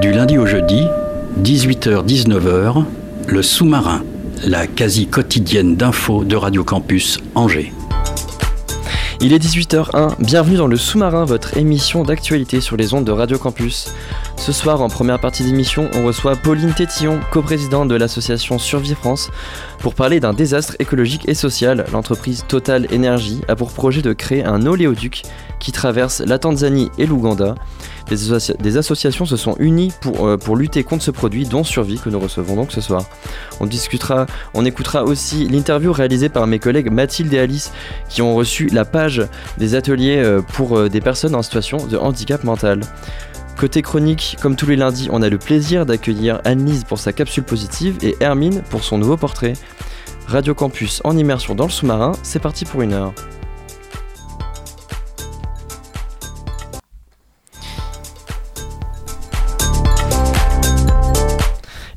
Du lundi au jeudi, 18h-19h, le sous-marin, la quasi quotidienne d'infos de Radio Campus Angers. Il est 18h01, bienvenue dans le sous-marin, votre émission d'actualité sur les ondes de Radio Campus. Ce soir, en première partie d'émission, on reçoit Pauline Tétillon, coprésidente de l'association Survie France, pour parler d'un désastre écologique et social. L'entreprise Total Energy a pour projet de créer un oléoduc qui traverse la Tanzanie et l'Ouganda. Des, associa- des associations se sont unies pour, euh, pour lutter contre ce produit, dont Survie, que nous recevons donc ce soir. On discutera, on écoutera aussi l'interview réalisée par mes collègues Mathilde et Alice qui ont reçu la page des ateliers euh, pour euh, des personnes en situation de handicap mental. Côté chronique, comme tous les lundis, on a le plaisir d'accueillir Anne-Lise pour sa capsule positive et Hermine pour son nouveau portrait. Radio Campus en immersion dans le sous-marin, c'est parti pour une heure.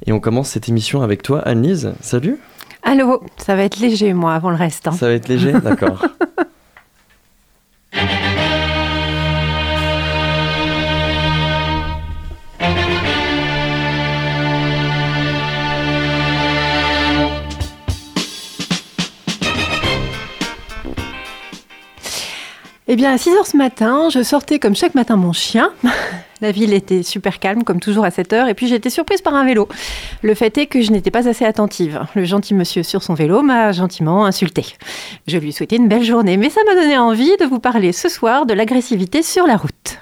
Et on commence cette émission avec toi, Anne-Lise. Salut Allô, ça va être léger, moi, avant le reste. hein. Ça va être léger D'accord. Eh bien, à 6h ce matin, je sortais comme chaque matin mon chien. La ville était super calme, comme toujours à cette heure, et puis j'ai été surprise par un vélo. Le fait est que je n'étais pas assez attentive. Le gentil monsieur sur son vélo m'a gentiment insulté. Je lui souhaitais une belle journée, mais ça m'a donné envie de vous parler ce soir de l'agressivité sur la route.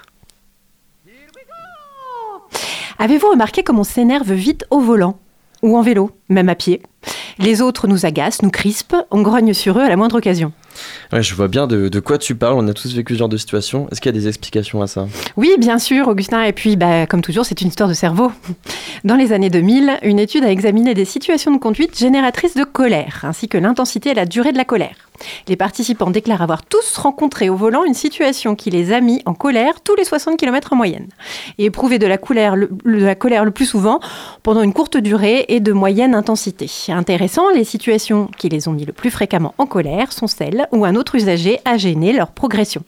Avez-vous remarqué comme on s'énerve vite au volant ou en vélo, même à pied? Les autres nous agacent, nous crispent, on grogne sur eux à la moindre occasion. Je vois bien de, de quoi tu parles, on a tous vécu ce genre de situation. Est-ce qu'il y a des explications à ça? Oui, bien sûr, Augustin. Et puis, bah, comme toujours, c'est une histoire de cerveau. Dans les années 2000, une étude a examiné des situations de conduite génératrices de colère, ainsi que l'intensité et la durée de la colère. Les participants déclarent avoir tous rencontré au volant une situation qui les a mis en colère tous les 60 km en moyenne. Et éprouvé de la, colère le, de la colère le plus souvent pendant une courte durée et de moyenne intensité. Intéressant, les situations qui les ont mis le plus fréquemment en colère sont celles où un autre usager a gêné leur progression.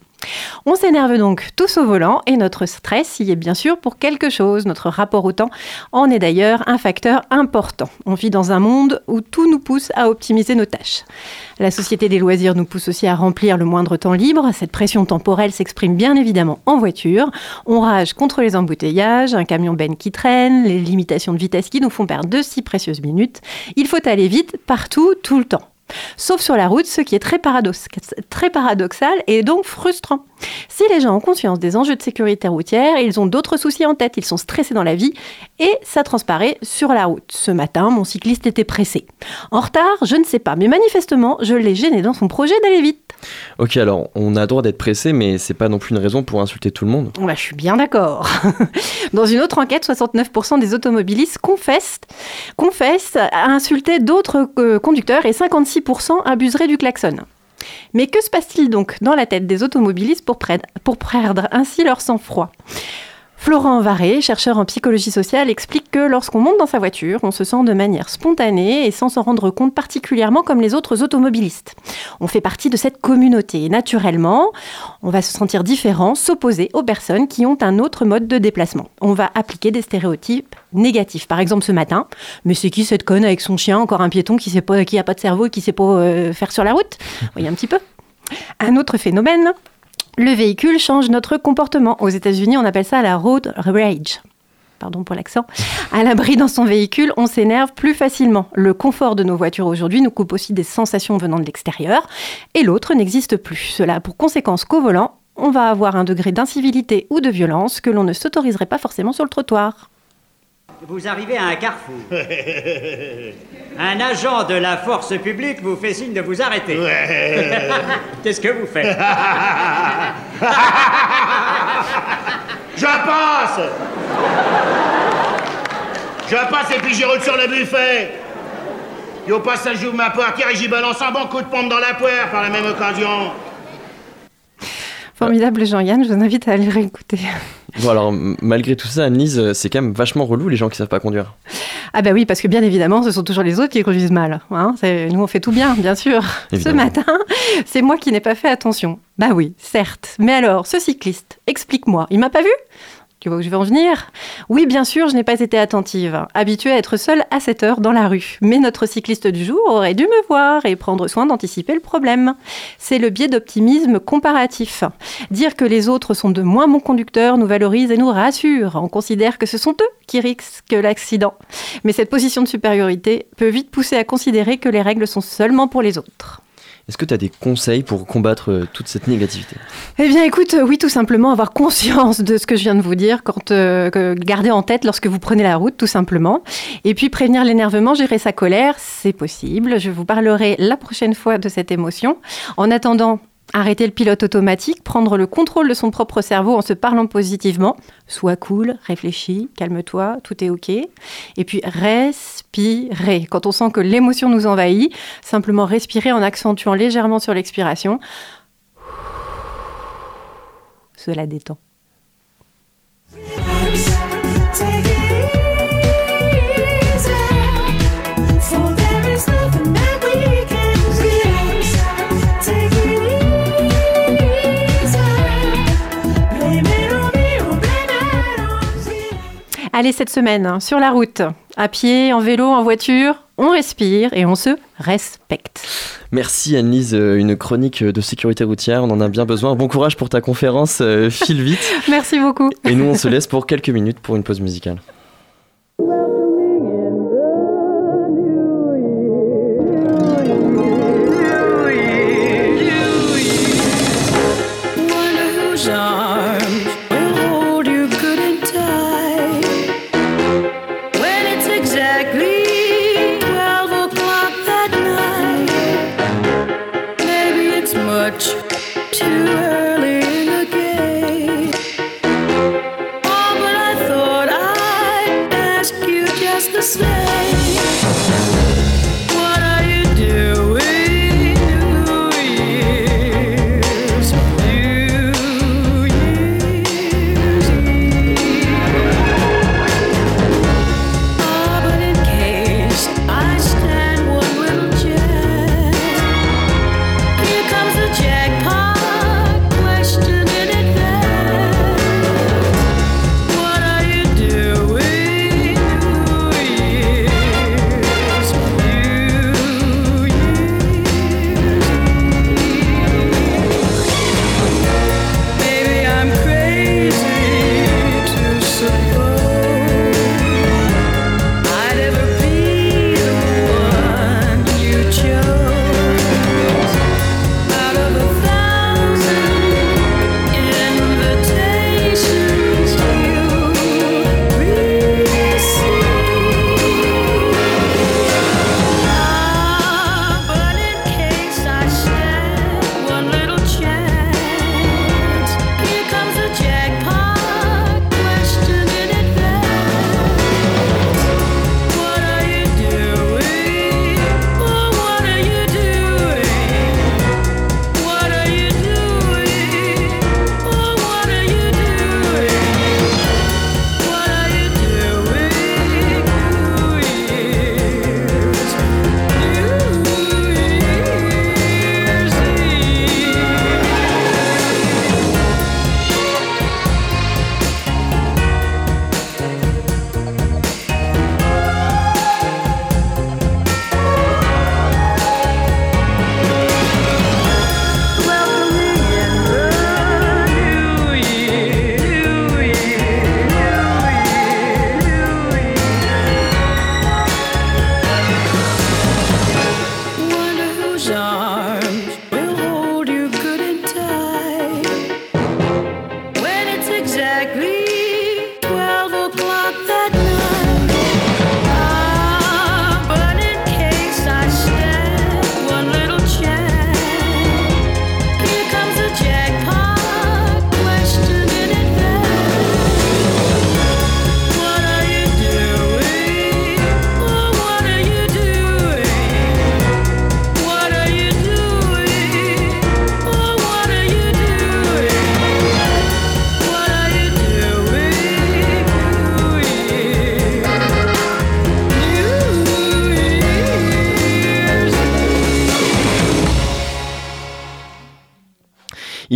On s'énerve donc tous au volant et notre stress y est bien sûr pour quelque chose. Notre rapport au temps en est d'ailleurs un facteur important. On vit dans un monde où tout nous pousse à optimiser nos tâches. La société des loisirs nous pousse aussi à remplir le moindre temps libre. Cette pression temporelle s'exprime bien évidemment en voiture. On rage contre les embouteillages, un camion ben qui traîne, les limitations de vitesse qui nous font perdre de si précieuses minutes. Il faut aller vite partout, tout le temps sauf sur la route, ce qui est très, paradox très paradoxal et donc frustrant. Si les gens ont conscience des enjeux de sécurité routière, ils ont d'autres soucis en tête, ils sont stressés dans la vie et ça transparaît sur la route. Ce matin, mon cycliste était pressé. En retard, je ne sais pas, mais manifestement, je l'ai gêné dans son projet d'aller vite. Ok, alors on a droit d'être pressé, mais c'est pas non plus une raison pour insulter tout le monde. Bah, je suis bien d'accord. Dans une autre enquête, 69% des automobilistes confessent, confessent à insulter d'autres euh, conducteurs et 56% abuseraient du klaxon. Mais que se passe-t-il donc dans la tête des automobilistes pour perdre ainsi leur sang-froid? Florent Varé, chercheur en psychologie sociale, explique que lorsqu'on monte dans sa voiture, on se sent de manière spontanée et sans s'en rendre compte particulièrement comme les autres automobilistes. On fait partie de cette communauté et naturellement, on va se sentir différent, s'opposer aux personnes qui ont un autre mode de déplacement. On va appliquer des stéréotypes négatifs. Par exemple, ce matin, mais c'est qui cette conne avec son chien, encore un piéton qui sait pas, qui a pas de cerveau et qui sait pas euh, faire sur la route? Vous voyez un petit peu? Un autre phénomène, le véhicule change notre comportement. Aux États-Unis, on appelle ça la road rage. Pardon pour l'accent. À l'abri dans son véhicule, on s'énerve plus facilement. Le confort de nos voitures aujourd'hui nous coupe aussi des sensations venant de l'extérieur. Et l'autre n'existe plus. Cela a pour conséquence qu'au volant, on va avoir un degré d'incivilité ou de violence que l'on ne s'autoriserait pas forcément sur le trottoir. Vous arrivez à un carrefour. Un agent de la force publique vous fait signe de vous arrêter. Qu'est-ce que vous faites Je passe Je passe et puis j'y roule sur le buffet. Et au passage, j'ouvre ma portière et j'y balance un bon coup de pompe dans la poire par la même occasion. Formidable Jean-Yann, je vous invite à aller réécouter. Bon, alors, malgré tout ça, Annelise, euh, c'est quand même vachement relou les gens qui savent pas conduire. Ah bah oui, parce que bien évidemment, ce sont toujours les autres qui conduisent mal. hein. Nous, on fait tout bien, bien sûr. Ce matin, c'est moi qui n'ai pas fait attention. Bah oui, certes. Mais alors, ce cycliste, explique-moi, il m'a pas vu? Tu vois où je vais en venir? Oui, bien sûr, je n'ai pas été attentive, habituée à être seule à cette heure dans la rue. Mais notre cycliste du jour aurait dû me voir et prendre soin d'anticiper le problème. C'est le biais d'optimisme comparatif. Dire que les autres sont de moins bons conducteurs nous valorise et nous rassure. On considère que ce sont eux qui risquent l'accident. Mais cette position de supériorité peut vite pousser à considérer que les règles sont seulement pour les autres. Est-ce que tu as des conseils pour combattre euh, toute cette négativité? Eh bien, écoute, euh, oui, tout simplement avoir conscience de ce que je viens de vous dire, quand euh, garder en tête lorsque vous prenez la route, tout simplement. Et puis prévenir l'énervement, gérer sa colère, c'est possible. Je vous parlerai la prochaine fois de cette émotion. En attendant, arrêter le pilote automatique, prendre le contrôle de son propre cerveau en se parlant positivement. Sois cool, réfléchis, calme-toi, tout est ok. Et puis respirer. Quand on sent que l'émotion nous envahit, simplement respirer en accentuant légèrement sur l'expiration. Cela détend. Allez, cette semaine, hein, sur la route, à pied, en vélo, en voiture, on respire et on se respecte. Merci Annelise, euh, une chronique de sécurité routière, on en a bien besoin. Bon courage pour ta conférence, euh, file vite. Merci beaucoup. Et nous on se laisse pour quelques minutes pour une pause musicale.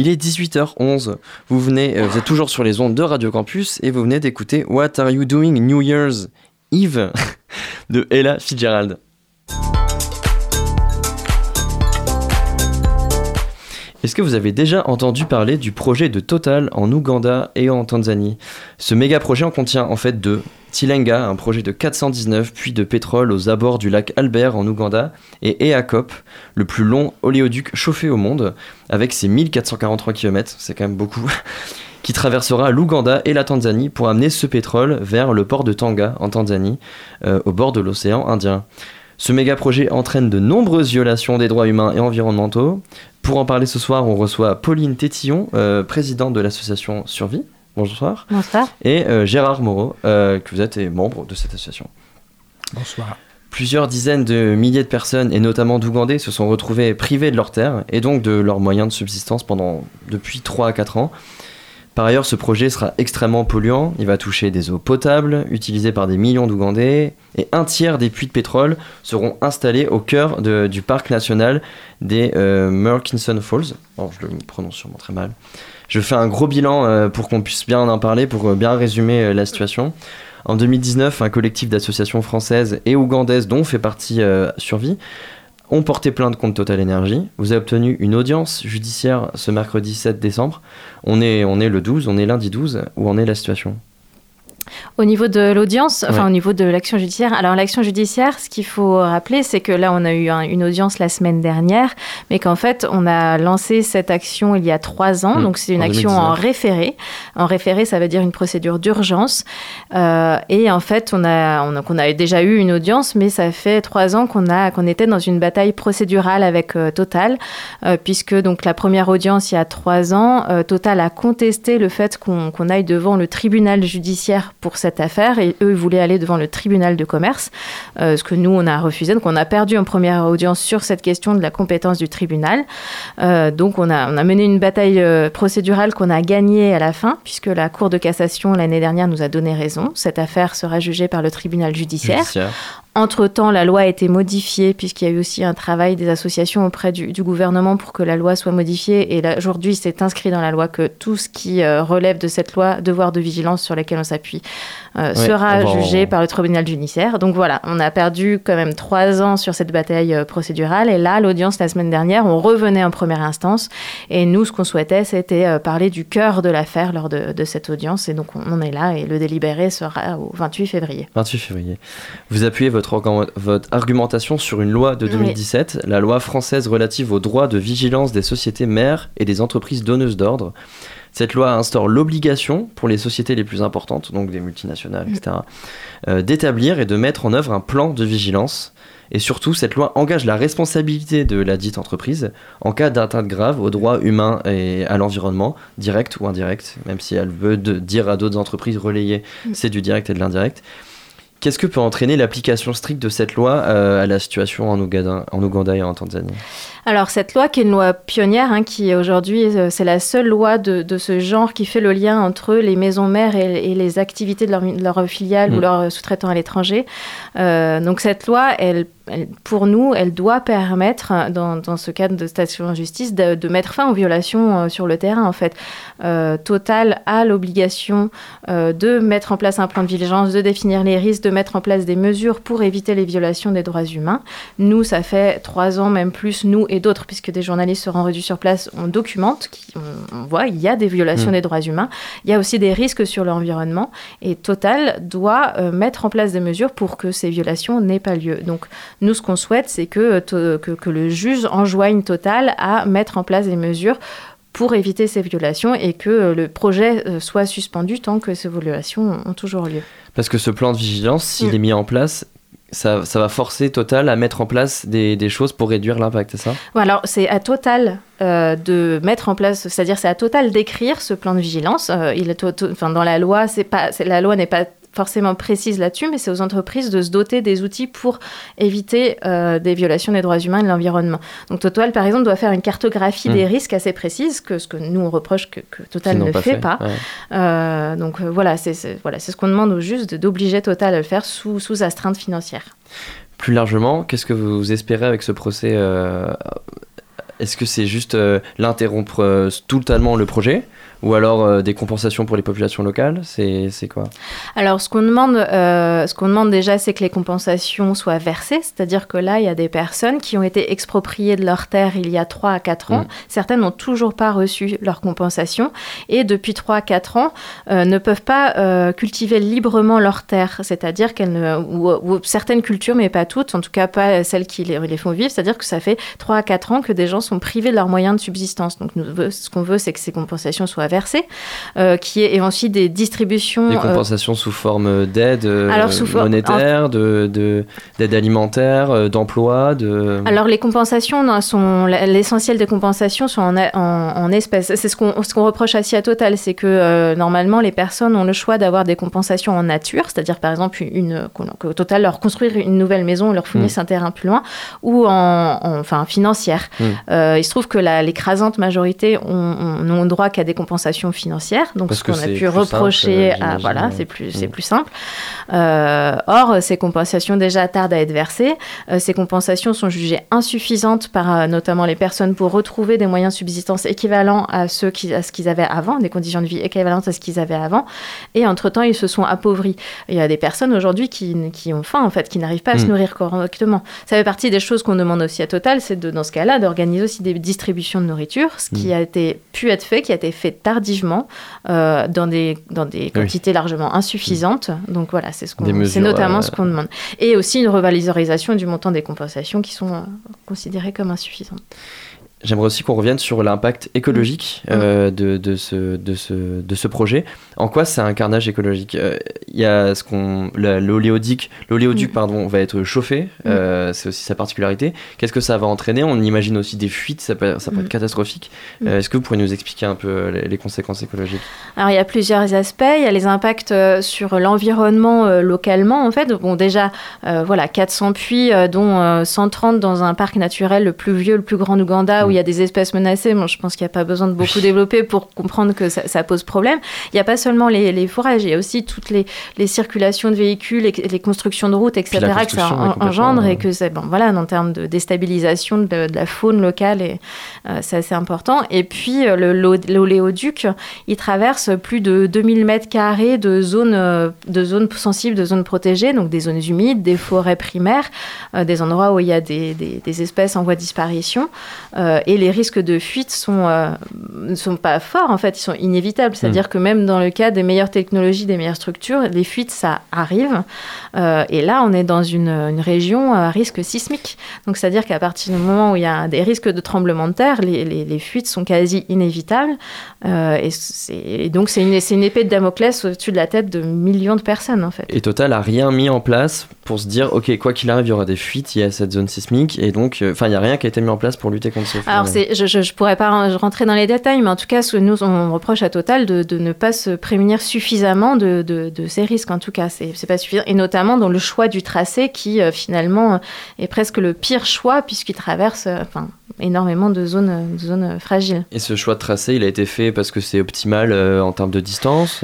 Il est 18h11. Vous venez, euh, vous êtes toujours sur les ondes de Radio Campus et vous venez d'écouter What Are You Doing New Year's Eve de Ella Fitzgerald. Est-ce que vous avez déjà entendu parler du projet de Total en Ouganda et en Tanzanie? Ce méga projet en contient en fait deux. Tilenga, un projet de 419 puits de pétrole aux abords du lac Albert en Ouganda, et EACOP, le plus long oléoduc chauffé au monde, avec ses 1443 km, c'est quand même beaucoup, qui traversera l'Ouganda et la Tanzanie pour amener ce pétrole vers le port de Tanga en Tanzanie, euh, au bord de l'océan Indien. Ce méga projet entraîne de nombreuses violations des droits humains et environnementaux. Pour en parler ce soir, on reçoit Pauline Tétillon, euh, présidente de l'association Survie. Bonsoir. Bonsoir. Et euh, Gérard Moreau, euh, que vous êtes et membre de cette association. Bonsoir. Plusieurs dizaines de milliers de personnes, et notamment d'Ougandais, se sont retrouvées privées de leurs terres et donc de leurs moyens de subsistance pendant depuis 3 à 4 ans. Par ailleurs, ce projet sera extrêmement polluant. Il va toucher des eaux potables utilisées par des millions d'Ougandais et un tiers des puits de pétrole seront installés au cœur du parc national des euh, Falls. Je le prononce sûrement très mal. Je fais un gros bilan euh, pour qu'on puisse bien en parler, pour euh, bien résumer euh, la situation. En 2019, un collectif d'associations françaises et ougandaises, dont fait partie Survie, ont porté plainte contre Total Energy. Vous avez obtenu une audience judiciaire ce mercredi 7 décembre. On est, on est le 12, on est lundi 12. Où en est la situation? Au niveau de l'audience, enfin Ouais. au niveau de l'action judiciaire, alors l'action judiciaire, ce qu'il faut rappeler, c'est que là, on a eu un- une audience la semaine dernière, mais qu'en fait, on a lancé cette action il y a trois ans, Mmh, donc c'est une en action 2019. en référé. En référé, ça veut dire une procédure d'urgence. Euh, et en fait, on a, on, qu'on a déjà eu une audience, mais ça fait trois ans qu'on a, qu'on était dans une bataille procédurale avec euh, Total, euh, puisque donc la première audience il y a trois ans, Total a contesté le fait qu'on qu'on aille devant le tribunal judiciaire pour cette affaire, et eux voulaient aller devant le tribunal de commerce, euh, ce que nous on a refusé. Donc on a perdu en première audience sur cette question de la compétence du tribunal. Euh, donc on a, mené une bataille euh, procédurale qu'on a gagnée à la fin, puisque la Cour de cassation l'année dernière nous a donné raison. Cette affaire sera jugée par le tribunal. Judiciaire. Entre-temps, la loi a été modifiée puisqu'il y a eu aussi un travail des associations auprès du, du gouvernement pour que la loi soit modifiée. Et aujourd'hui, c'est inscrit dans la loi que tout ce qui euh, relève de cette loi, devoir de vigilance sur laquelle on s'appuie, euh, Ouais, sera on jugé par le tribunal judiciaire. Donc voilà, on a perdu quand même trois ans sur cette bataille euh, procédurale. Et là, l'audience la semaine dernière, on revenait en première instance. Et nous, ce qu'on souhaitait, c'était parler du cœur de l'affaire lors de, de cette audience. Et donc, on en est là. Et le délibéré sera au 28 février. 28 février. Vous appuyez votre, organ- votre argumentation sur une loi de Oui. 2017, la loi française relative aux droits de vigilance des sociétés mères et des entreprises donneuses d'ordre. Cette loi instaure l'obligation pour les sociétés les plus importantes, donc des multinationales, etc., euh, d'établir et de mettre en œuvre un plan de vigilance. Et surtout, cette loi engage la responsabilité de la dite entreprise en cas d'atteinte grave aux droits humains et à l'environnement, direct ou indirect, même si elle veut de- dire à d'autres entreprises relayées, c'est du direct et de l'indirect. Qu'est-ce que peut entraîner l'application stricte de cette loi euh, à la situation en Ouganda, en Ouganda et en Tanzanie? Alors cette loi qui est une loi pionnière, hein, qui aujourd'hui euh, c'est la seule loi de, de ce genre qui fait le lien entre les maisons mères et, et les activités de leur, de leur filiale Mm. ou leurs sous-traitants à l'étranger. Euh, donc cette loi, elle, elle- pour nous, elle doit permettre, dans, dans ce cadre de station en justice, de, de mettre fin aux violations euh, sur le terrain. En fait, Euh, Total a l'obligation de mettre en place un plan de vigilance, de définir les risques, de mettre en place des mesures pour éviter les violations des droits humains. Nous, ça fait trois ans, même plus, nous et d'autres, puisque des journalistes se rendus sur place, on documente, qui, on, on voit, il y a des violations Mm. des droits humains, il y a aussi des risques sur l'environnement, et Total doit euh, mettre en place des mesures pour que ces violations n'aient pas lieu. Donc, nous, ce qu'on souhaite, c'est que, euh, que, que le juge enjoigne Total à mettre en place des mesures pour éviter ces violations et que euh, le projet soit suspendu tant que ces violations ont toujours lieu. Parce que ce plan de vigilance, s'il Mm. est mis en place, ça, ça va forcer Total à mettre en place des, des choses pour réduire l'impact, c'est ça? Alors, c'est à Total euh, de mettre en place, c'est-à-dire c'est à Total d'écrire ce plan de vigilance. Euh, il to- enfin, dans la loi, c'est pas, la loi n'est pas forcément précise là-dessus, mais c'est aux entreprises de se doter des outils pour éviter euh, des violations des droits humains et de l'environnement. Donc Total, par exemple, doit faire une cartographie des risques assez précise, que ce que nous on reproche que, que Total ne pas fait, fait, pas. ouais. Euh, donc euh, voilà, c'est voilà, ce qu'on demande au juge de- d'obliger Total à le faire sous, sous astreinte financière. Plus largement, qu'est-ce que vous espérez avec ce procès euh, est-ce que c'est juste l'interrompre totalement le projet ou alors euh, des compensations pour les populations locales C'est quoi? Alors, ce qu'on demande, euh, ce qu'on demande déjà, c'est que les compensations soient versées. C'est-à-dire que là, il y a des personnes qui ont été expropriées de leurs terres il y a 3 à 4 ans. Mm. Certaines n'ont toujours pas reçu leur compensation. Et depuis 3 à 4 ans, euh, ne peuvent pas cultiver librement leurs terres. C'est-à-dire qu'elles ne. Ou, ou certaines cultures, mais pas toutes, en tout cas pas celles qui les, les font vivre. C'est-à-dire que ça fait 3 à 4 ans que des gens sont privés de leurs moyens de subsistance. Donc, nous, ce qu'on veut, c'est que ces compensations soient versées. Euh, qui est, et ensuite des distributions. Des euh, compensations sous forme d'aide euh, monétaire, de de- d'aide alimentaire, d'emploi, de... Alors les compensations non, sont l'essentiel des compensations sont en, en- en espèces. C'est ce qu'on ce qu'on reproche à SIA Total, c'est que normalement les personnes ont le choix d'avoir des compensations en nature, c'est-à-dire par exemple une que Total leur construire une nouvelle maison, leur fournisse Mm. un terrain plus loin, ou en, en- enfin financière. Mm. Euh, il se trouve que l'écrasante majorité ont, ont- n'ont droit qu'à des compensations financières, donc Parce ce qu'on a pu simple, reprocher, à, voilà, c'est plus c'est Mm. plus simple. Euh, or, ces compensations déjà tardent à être versées. Euh, ces compensations sont jugées insuffisantes par euh, notamment les personnes pour retrouver des moyens de subsistance équivalents à, ceux qui, à ce qu'ils avaient avant, des conditions de vie équivalentes à ce qu'ils avaient avant. Et entre-temps, ils se sont appauvris. Il y a des personnes aujourd'hui qui, qui ont faim, en fait, qui n'arrivent pas à se Mm. nourrir correctement. Ça fait partie des choses qu'on demande aussi à Total, c'est dans ce cas-là d'organiser aussi des distributions de nourriture, ce qui Mm. a été, pu être fait, qui a été fait tardivement, euh, dans, des, dans des quantités largement insuffisantes. Donc voilà, c'est ce qu'on- c'est notamment euh, ce qu'on demande. Et aussi une revalorisation du montant des compensations qui sont euh, considérées comme insuffisantes. J'aimerais aussi qu'on revienne sur l'impact écologique Mm. euh, de, de, ce, de, ce, de ce projet. En quoi c'est un carnage écologique? Euh, Il y a ce qu'on la- l'oléoduc, l'oléoduc Mm. pardon, va être chauffé. euh, c'est aussi sa particularité. Qu'est-ce que ça va entraîner? On imagine aussi des fuites. Ça peut, ça peut Mm. être catastrophique. Mm. Est-ce que vous pourriez nous expliquer un peu les, conséquences écologiques? Alors il y a plusieurs aspects. Il y a les impacts sur l'environnement localement en fait. Bon déjà voilà 400 puits dont euh, 130 dans un parc naturel le plus vieux, le plus grand d'Ouganda où Mm. il y a des espèces menacées. Bon, je pense qu'il n'y a pas besoin de beaucoup développer pour comprendre que ça, ça pose problème. Il n'y a pas seulement les, les forages, il y a aussi toutes les, les circulations de véhicules, les, les constructions de routes, etc. que ça en- engendre et que c'est bon voilà en termes de déstabilisation de, de la faune locale et euh, c'est assez important. Et puis euh, le- l'o- l'oléoduc il traverse plus de 2000 mètres carrés de zones, euh, de zones sensibles, de zones protégées, donc des zones humides, des forêts primaires, euh, des endroits où il y a des, des- des espèces en voie de disparition. Euh, et les risques de fuite sont, euh, ne sont pas forts, en fait, ils sont inévitables. C'est-à-dire que même dans le cas des meilleures technologies, des meilleures structures, les fuites, ça arrive. Euh, et là, on est dans une, une région à risque sismique. Donc, c'est-à-dire qu'à partir du moment où il y a des risques de tremblement de terre, les, les- les fuites sont quasi inévitables. Euh, et, donc, c'est une, épée de Damoclès au-dessus de la tête de millions de personnes, en fait. Et Total a rien mis en place pour se dire, ok, quoi qu'il arrive, il y aura des fuites, il y a cette zone sismique, et donc, euh, enfin, il n'y a rien qui a été mis en place pour lutter contre ce Alors, c'est, je, je pourrais pas ren- rentrer dans les détails, mais en tout cas, ce que nous, on reproche à Total de, de ne pas se prémunir suffisamment de, de, de ces risques. En tout cas, c'est, c'est pas suffisant. Et notamment dans le choix du tracé qui, euh, finalement, euh, est presque le pire choix puisqu'il traverse euh, enfin, énormément de zones, de zones fragiles. Et ce choix de tracé, il a été fait parce que c'est optimal euh, en termes de distance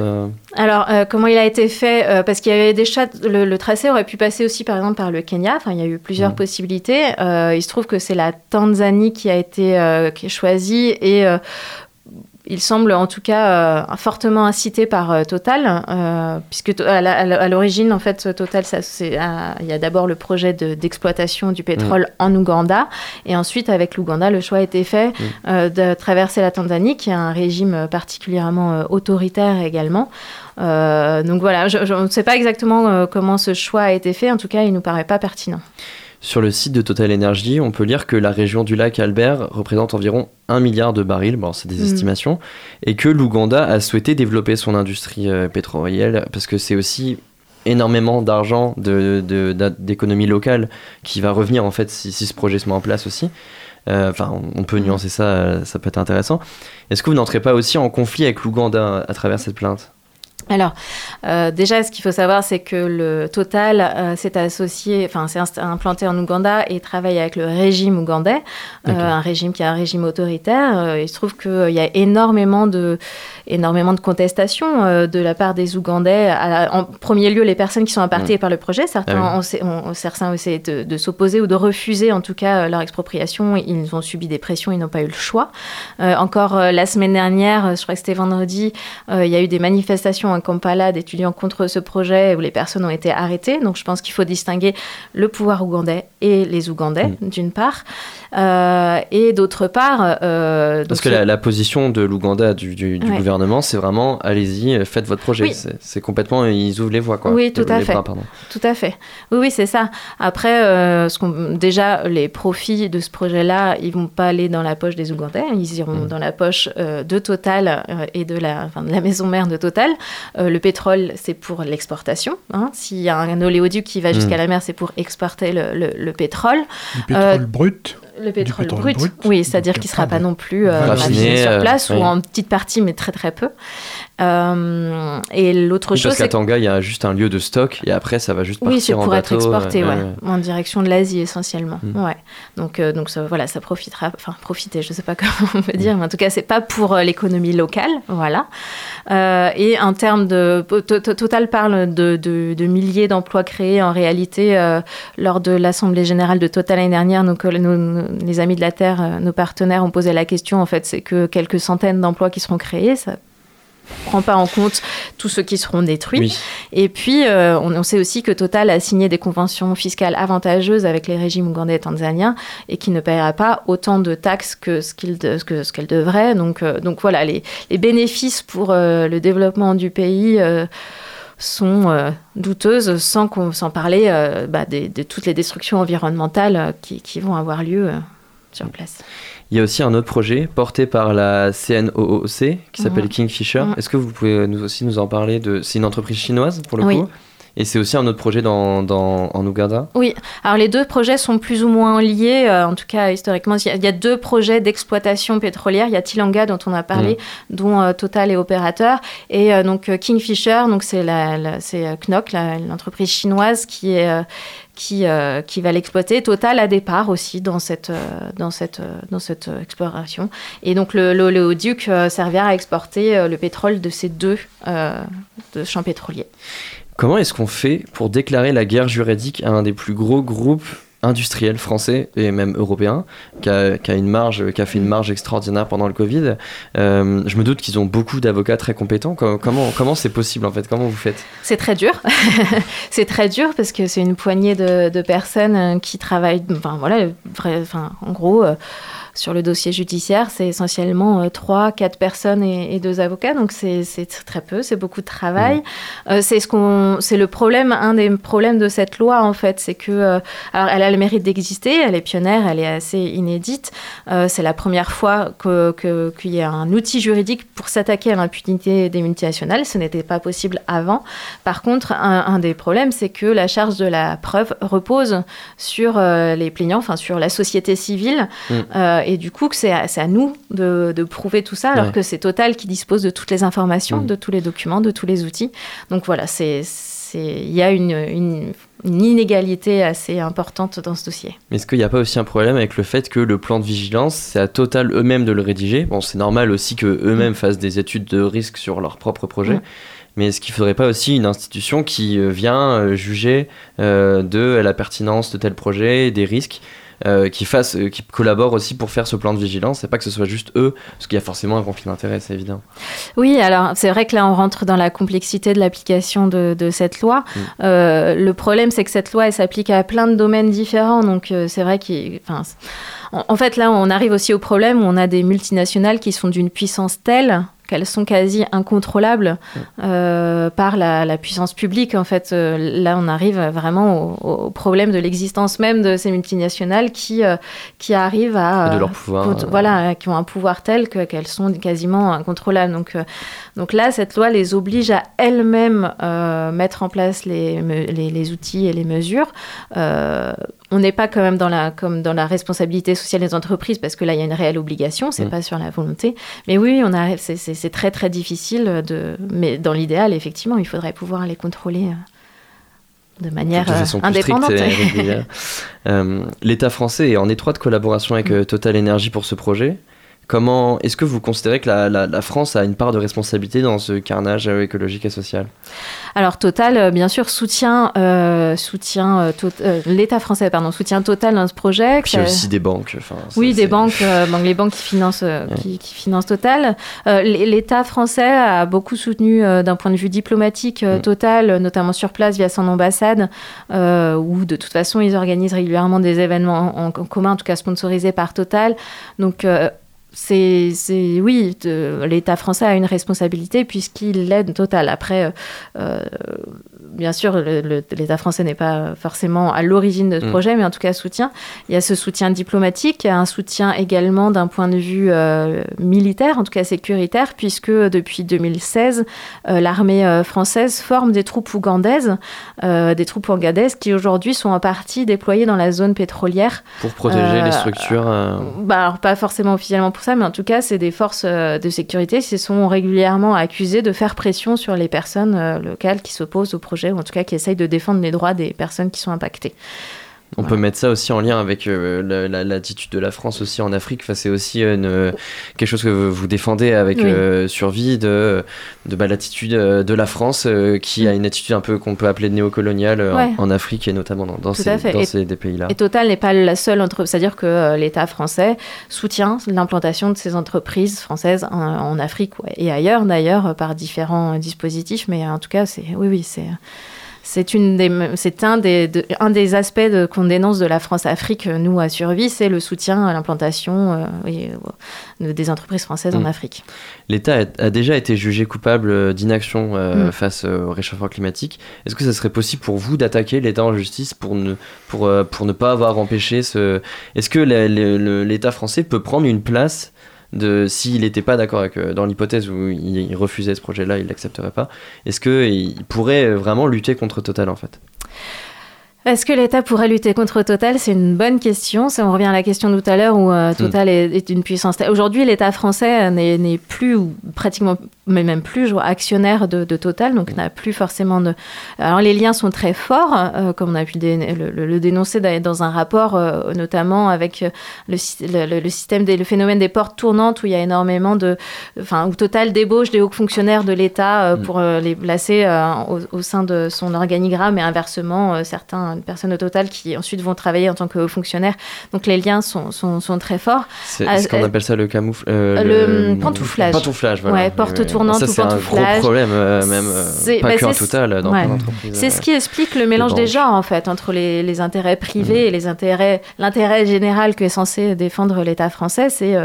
Alors, euh, comment il a été fait Euh, Parce qu'il y avait des chats. Le, le tracé aurait pu passer aussi, par exemple, par le Kenya. Enfin, il y a eu plusieurs Mhm. possibilités. Euh, il se trouve que c'est la Tanzanie qui a été euh, qui est choisie et euh, il semble en tout cas euh, fortement incité par euh, Total, euh, puisque to- à l'origine, en fait, Total, il y a d'abord le projet de- d'exploitation du pétrole en Ouganda, et ensuite, avec l'Ouganda, le choix a été fait euh, de traverser la Tanzanie, qui a un régime particulièrement autoritaire également. Donc voilà, je, ne sais pas exactement comment ce choix a été fait, en tout cas, il nous paraît pas pertinent. Sur le site de Total Energy, on peut lire que la région du lac Albert représente environ 1 milliard de barils, bon, c'est des Mhm. estimations, et que l'Ouganda a souhaité développer son industrie euh, pétrolière, parce que c'est aussi énormément d'argent de- de- d'a- d'économie locale qui va revenir en fait si, si ce projet se met en place aussi. Euh, Enfin, on- on peut nuancer ça, euh, ça peut être intéressant. Est-ce que vous n'entrez pas aussi en conflit avec l'Ouganda à travers cette plainte? Alors, euh, déjà, ce qu'il faut savoir, c'est que le Total euh, s'est associé, enfin, s'est implanté en Ouganda et travaille avec le régime ougandais, euh, un régime qui est un régime autoritaire. Euh, il se trouve qu'il y a énormément de, énormément de contestations euh, de la part des Ougandais. La- en premier lieu, les personnes qui sont impactées par le projet. Certains Ah oui. ont, certains ont essayé de, de s'opposer ou de refuser, en tout cas, euh, leur expropriation. Ils ont subi des pressions, ils n'ont pas eu le choix. Euh, encore la semaine dernière, je crois que c'était vendredi, il y a eu des manifestations à Kampala d'étudiants contre ce projet où les personnes ont été arrêtées. Donc je pense qu'il faut distinguer le pouvoir ougandais et les Ougandais, Mm. d'une part. Euh, et d'autre part... euh, Parce que la, la position de l'Ouganda, du, du- du Ouais. gouvernement, c'est vraiment allez-y, euh, faites votre projet. Oui. C'est- C'est complètement, ils ouvrent les voies, quoi. Oui, tout à fait. bras. Tout à fait. Oui, oui, c'est ça. Après, euh, ce qu'on- déjà, les profits de ce projet-là, ils vont pas aller dans la poche des Ougandais, ils iront Mhm. dans la poche euh, de Total euh, et de la, enfin, de la maison mère de Total. Euh, le pétrole, c'est pour l'exportation. hein. S'il y a un oléoduc qui va jusqu'à Mhm. la mer, c'est pour exporter le, le- le pétrole. Du pétrole Euh, brut. Le pétrole, pétrole brut, brut. oui, c'est-à-dire qu'il ne sera pas non plus euh, Raffiné, sur euh, place oui. ou en petite partie, mais très très peu. Euh, et l'autre Oui, chose, parce qu'à Tanga, il y a juste un lieu de stock et après, ça va juste partir oui, c'est en pour être bateau, exporté, euh, ouais, euh, en direction de l'Asie essentiellement. Mm. Ouais. Donc, euh, donc ça, voilà, ça profitera, enfin profiter, je sais pas comment on peut dire, mais en tout cas, c'est pas pour euh, l'économie locale, voilà. Euh, et en termes de, To- To- Total parle de, de- de milliers d'emplois créés. En réalité, lors de l'assemblée générale de Total l'année dernière, nos, coll- nos- nos- les amis de la Terre, nos partenaires ont posé la question. En fait, c'est que quelques centaines d'emplois qui seront créés, ça prend pas en compte tous ceux qui seront détruits. Oui. Et puis, euh, on, on sait aussi que Total a signé des conventions fiscales avantageuses avec les régimes ougandais et tanzaniens et qui ne paiera pas autant de taxes que ce qu'il de- que ce qu'elle devrait. Donc, euh, donc voilà, les, les bénéfices pour euh, le développement du pays sont euh, douteuses, sans, sans parler euh, bah, de toutes les destructions environnementales qui, qui vont avoir lieu euh, sur place. Il y a aussi un autre projet porté par la CNOOC qui s'appelle. Kingfisher. Est-ce que vous pouvez nous aussi nous en parler de... C'est une entreprise chinoise pour le Oui. coup Et c'est aussi un autre projet dans, dans- en Ouganda? Oui, alors les deux projets sont plus ou moins liés, euh, en tout cas historiquement. Il y, a, il y a deux projets d'exploitation pétrolière. Il y a Tilanga dont on a parlé, dont euh, Total est opérateur, et euh, donc Kingfisher, donc c'est la, la- c'est Knock, la- l'entreprise chinoise qui est qui, euh, qui va l'exploiter. Total a des parts aussi dans cette, euh, dans cette, euh, dans cette exploration. Et donc le, le, l'oléoduc, euh, servira à exporter le pétrole de ces deux euh, de champs pétroliers. Comment est-ce qu'on fait pour déclarer la guerre juridique à un des plus gros groupes industriels français et même européens qui a, une marge, qui a fait une marge extraordinaire pendant le Covid Euh, Je me doute qu'ils ont beaucoup d'avocats très compétents. Co- Comment comment c'est possible en fait? Comment vous faites? C'est très dur. c'est très dur parce que c'est une poignée de, personnes euh, qui travaillent. Enfin, voilà, en gros, euh, sur le dossier judiciaire, c'est essentiellement euh, trois, quatre personnes et, et deux avocats. Donc, c'est c'est tr- très peu, c'est beaucoup de travail. Euh, c'est ce qu'on, c'est le problème, un des problèmes de cette loi, en fait. C'est que, euh, alors, elle a le mérite d'exister, elle est pionnière, elle est assez inédite. Euh, c'est la première fois que- qu'il y a un outil juridique pour s'attaquer à l'impunité des multinationales. Ce n'était pas possible avant. Par contre, un, un des problèmes, c'est que la charge de la preuve repose sur euh, les plaignants, enfin sur la société civile, Mm. Euh, et du coup que c'est à, nous de, de prouver tout ça, alors Ouais. que c'est Total qui dispose de toutes les informations, Mm. de tous les documents, de tous les outils. Donc voilà, c'est il y a une, une- une inégalité assez importante dans ce dossier. Mais est-ce qu'il n'y a pas aussi un problème avec le fait que le plan de vigilance, c'est à Total eux-mêmes de le rédiger? Bon, c'est normal aussi que eux-mêmes fassent des études de risque sur leur propre projet. Mm. Mais est-ce qu'il ne faudrait pas aussi une institution qui euh, vient euh, juger euh, de la pertinence de tel projet, des risques, euh, qui fasse, euh, qui collabore aussi pour faire ce plan de vigilance, et pas que ce soit juste eux, parce qu'il y a forcément un conflit d'intérêt, c'est évident. Oui, alors c'est vrai que là on rentre dans la complexité de l'application de, de cette loi. Mm. Euh, le problème c'est que cette loi elle s'applique à plein de domaines différents, donc c'est vrai qu'il, en fait là on arrive aussi au problème où on a des multinationales qui sont d'une puissance telle qu'elles sont quasi incontrôlables euh, par la, la puissance publique. En fait, Euh, là, on arrive vraiment au, au problème de l'existence même de ces multinationales qui, euh, qui arrivent à... De leur pouvoir, Voilà, qui ont un pouvoir tel que- qu'elles sont quasiment incontrôlables. Donc, donc là, cette loi les oblige à elles-mêmes euh, mettre en place les, me- les, les outils et les mesures. Euh, on n'est pas quand même dans la, comme dans la responsabilité sociale des entreprises parce que là, il y a une réelle obligation, c'est Mm. pas sur la volonté. Mais oui, on arrive, c'est- très très difficile. De, mais dans l'idéal, effectivement, il faudrait pouvoir les contrôler euh, de manière de façon plus indépendante. Euh, L'État français est en étroite collaboration avec euh, Total Energy pour ce projet. Comment est-ce que vous considérez que la, la- la France a une part de responsabilité dans ce carnage écologique et social? Alors Total, euh, bien sûr, soutient, euh, soutient euh, tot- euh, l'État français, pardon, soutient Total dans ce projet. Il y a aussi des banques. enfin, Oui, des banques, euh, les banques qui financent, qui, qui financent Total. L'État français a beaucoup soutenu d'un point de vue diplomatique Mm. Total, notamment sur place via son ambassade, où de toute façon ils organisent régulièrement des événements en, en commun, en tout cas sponsorisés par Total. Donc c'est, c'est- oui, l'État français a une responsabilité puisqu'il aide Total. Après, euh, euh, bien sûr, l'État français n'est pas forcément à l'origine de ce Mm. projet, mais en tout cas soutient. Il y a ce soutien diplomatique, il y a un soutien également d'un point de vue euh, militaire, en tout cas sécuritaire, puisque depuis 2016, euh, l'armée euh, française forme des troupes ougandaises, euh, des troupes ougandaises qui aujourd'hui sont en partie déployées dans la zone pétrolière. Pour protéger les structures. Bah, alors pas forcément officiellement pour ça, mais en tout cas, c'est des forces de sécurité qui sont régulièrement accusées de faire pression sur les personnes locales qui s'opposent au projet, ou en tout cas qui essayent de défendre les droits des personnes qui sont impactées. On peut mettre ça aussi en lien avec euh, la- la- l'attitude de la France aussi en Afrique. Enfin, c'est aussi une, euh, quelque chose que vous défendez avec Oui. euh, Survie de, de bah, l'attitude de la France euh, qui a une attitude un peu qu'on peut appeler néocoloniale en- Afrique et notamment dans, ces, dans pays-là. Et Total n'est pas la seule entreprise, c'est-à-dire que l'État français soutient l'implantation de ces entreprises françaises en, en Afrique ouais, et ailleurs d'ailleurs par différents dispositifs, mais en tout cas, c'est oui, oui, c'est. C'est une des, c'est un des, de- un des aspects de- qu'on dénonce de la France-Afrique, euh, nous, à Survie, c'est le soutien à l'implantation euh, euh, de- des entreprises françaises Mm. en Afrique. L'État a, déjà été jugé coupable d'inaction euh, Mm. face au réchauffement climatique. Est-ce que ça serait possible pour vous d'attaquer l'État en justice pour ne, pour, pour ne pas avoir empêché ce... Est-ce que l'État français peut prendre une place de s'il n'était pas d'accord avec euh, dans l'hypothèse où il, refusait ce projet-là, il l'accepterait pas. Est-ce que il pourrait vraiment lutter contre Total en fait? Est-ce que l'État pourrait lutter contre Total? C'est une bonne question. Ça, on revient à la question de tout à l'heure où euh, hmm. Total est, une puissance. Aujourd'hui, l'État français euh, n'est plus, ou pratiquement, mais même plus, actionnaire de, Total, donc hmm. n'a plus forcément de. Alors, les liens sont très forts, euh, comme on a pu le, dénoncer dans un rapport, notamment avec le, système, le phénomène des portes tournantes, où il y a énormément de. Enfin, où Total débauche des hauts fonctionnaires de l'État hmm. pour les placer au, au, sein de son organigramme, et inversement, certains 280 personnes au total qui ensuite vont travailler en tant que fonctionnaires. Donc les liens sont, sont, sont très forts. c'est ah, ce qu'on euh, appelle ça le camoufle. Euh, le, hum, pantouflage. Pantouflage, voilà. Ouais, porte tournante ça, ou pantouflage. C'est un gros problème, euh, même pas bah, total dans ouais. C'est ce qui explique le mélange des genres, en fait, entre les, les intérêts privés mm. et les intérêts, l'intérêt général que est censé défendre l'État français. C'est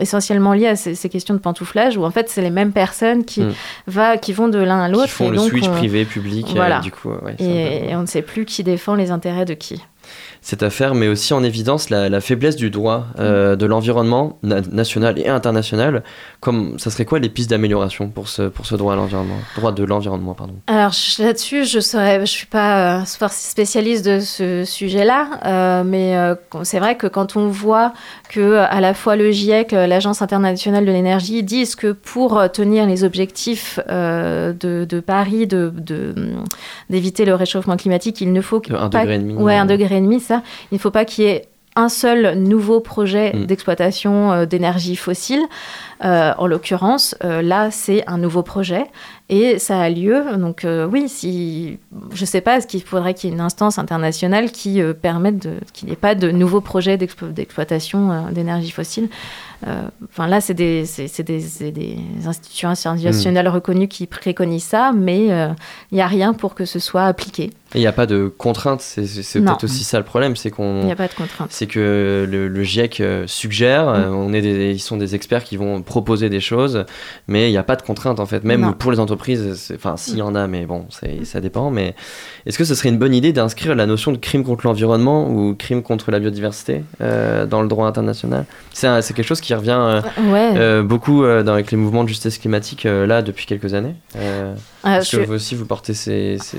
essentiellement lié à ces, questions de pantouflage où, en fait, c'est les mêmes personnes qui, mm. va, qui vont de l'un à l'autre. Qui font le switch privé-public, voilà. du coup. Et, et on ne sait plus qui défend les intérêts de qui? Cette affaire met aussi en évidence la, la faiblesse du droit euh, de l'environnement na- national et international. Comme ça serait quoi les pistes d'amélioration pour ce pour ce droit à l'environnement, droit de l'environnement, pardon? Alors là-dessus, je serais, je suis pas euh, spécialiste de ce sujet-là, euh, mais c'est vrai que quand on voit que à la fois le GIEC, l'Agence internationale de l'énergie, disent que pour tenir les objectifs de, de Paris, de hum, d'éviter le réchauffement climatique, il ne faut que un pas- degré et demi, Ouais, un degré et demi, ça. Il ne faut pas qu'il y ait un seul nouveau projet Mm. d'exploitation euh, d'énergie fossile. Euh, en l'occurrence, euh, là, c'est un nouveau projet et ça a lieu. Donc, euh, oui, si je sais pas, est-ce qu'il faudrait qu'il y ait une instance internationale qui permette qu'il n'y ait pas de nouveaux projets d'explo- d'exploitation d'énergie fossile Enfin, là, c'est des, des, des institutions internationales reconnues qui préconisent ça, mais il n'y a rien pour que ce soit appliqué. Il n'y a pas de contrainte, c'est peut-être aussi ça le problème, c'est Il qu'on n'y a pas de contrainte. c'est que le, le GIEC suggère, euh, on est des, ils sont des experts qui vont proposer des choses, mais il n'y a pas de contrainte en fait, même Non. pour les entreprises, enfin s'il y en a, mais bon, ça dépend. Mais est-ce que ce serait une bonne idée d'inscrire la notion de crime contre l'environnement ou crime contre la biodiversité euh, dans le droit international? C'est quelque chose qui revient euh, Ouais. euh, beaucoup dans, avec les mouvements de justice climatique là depuis quelques années. Est-ce que je- vous aussi vous portez ces, ces-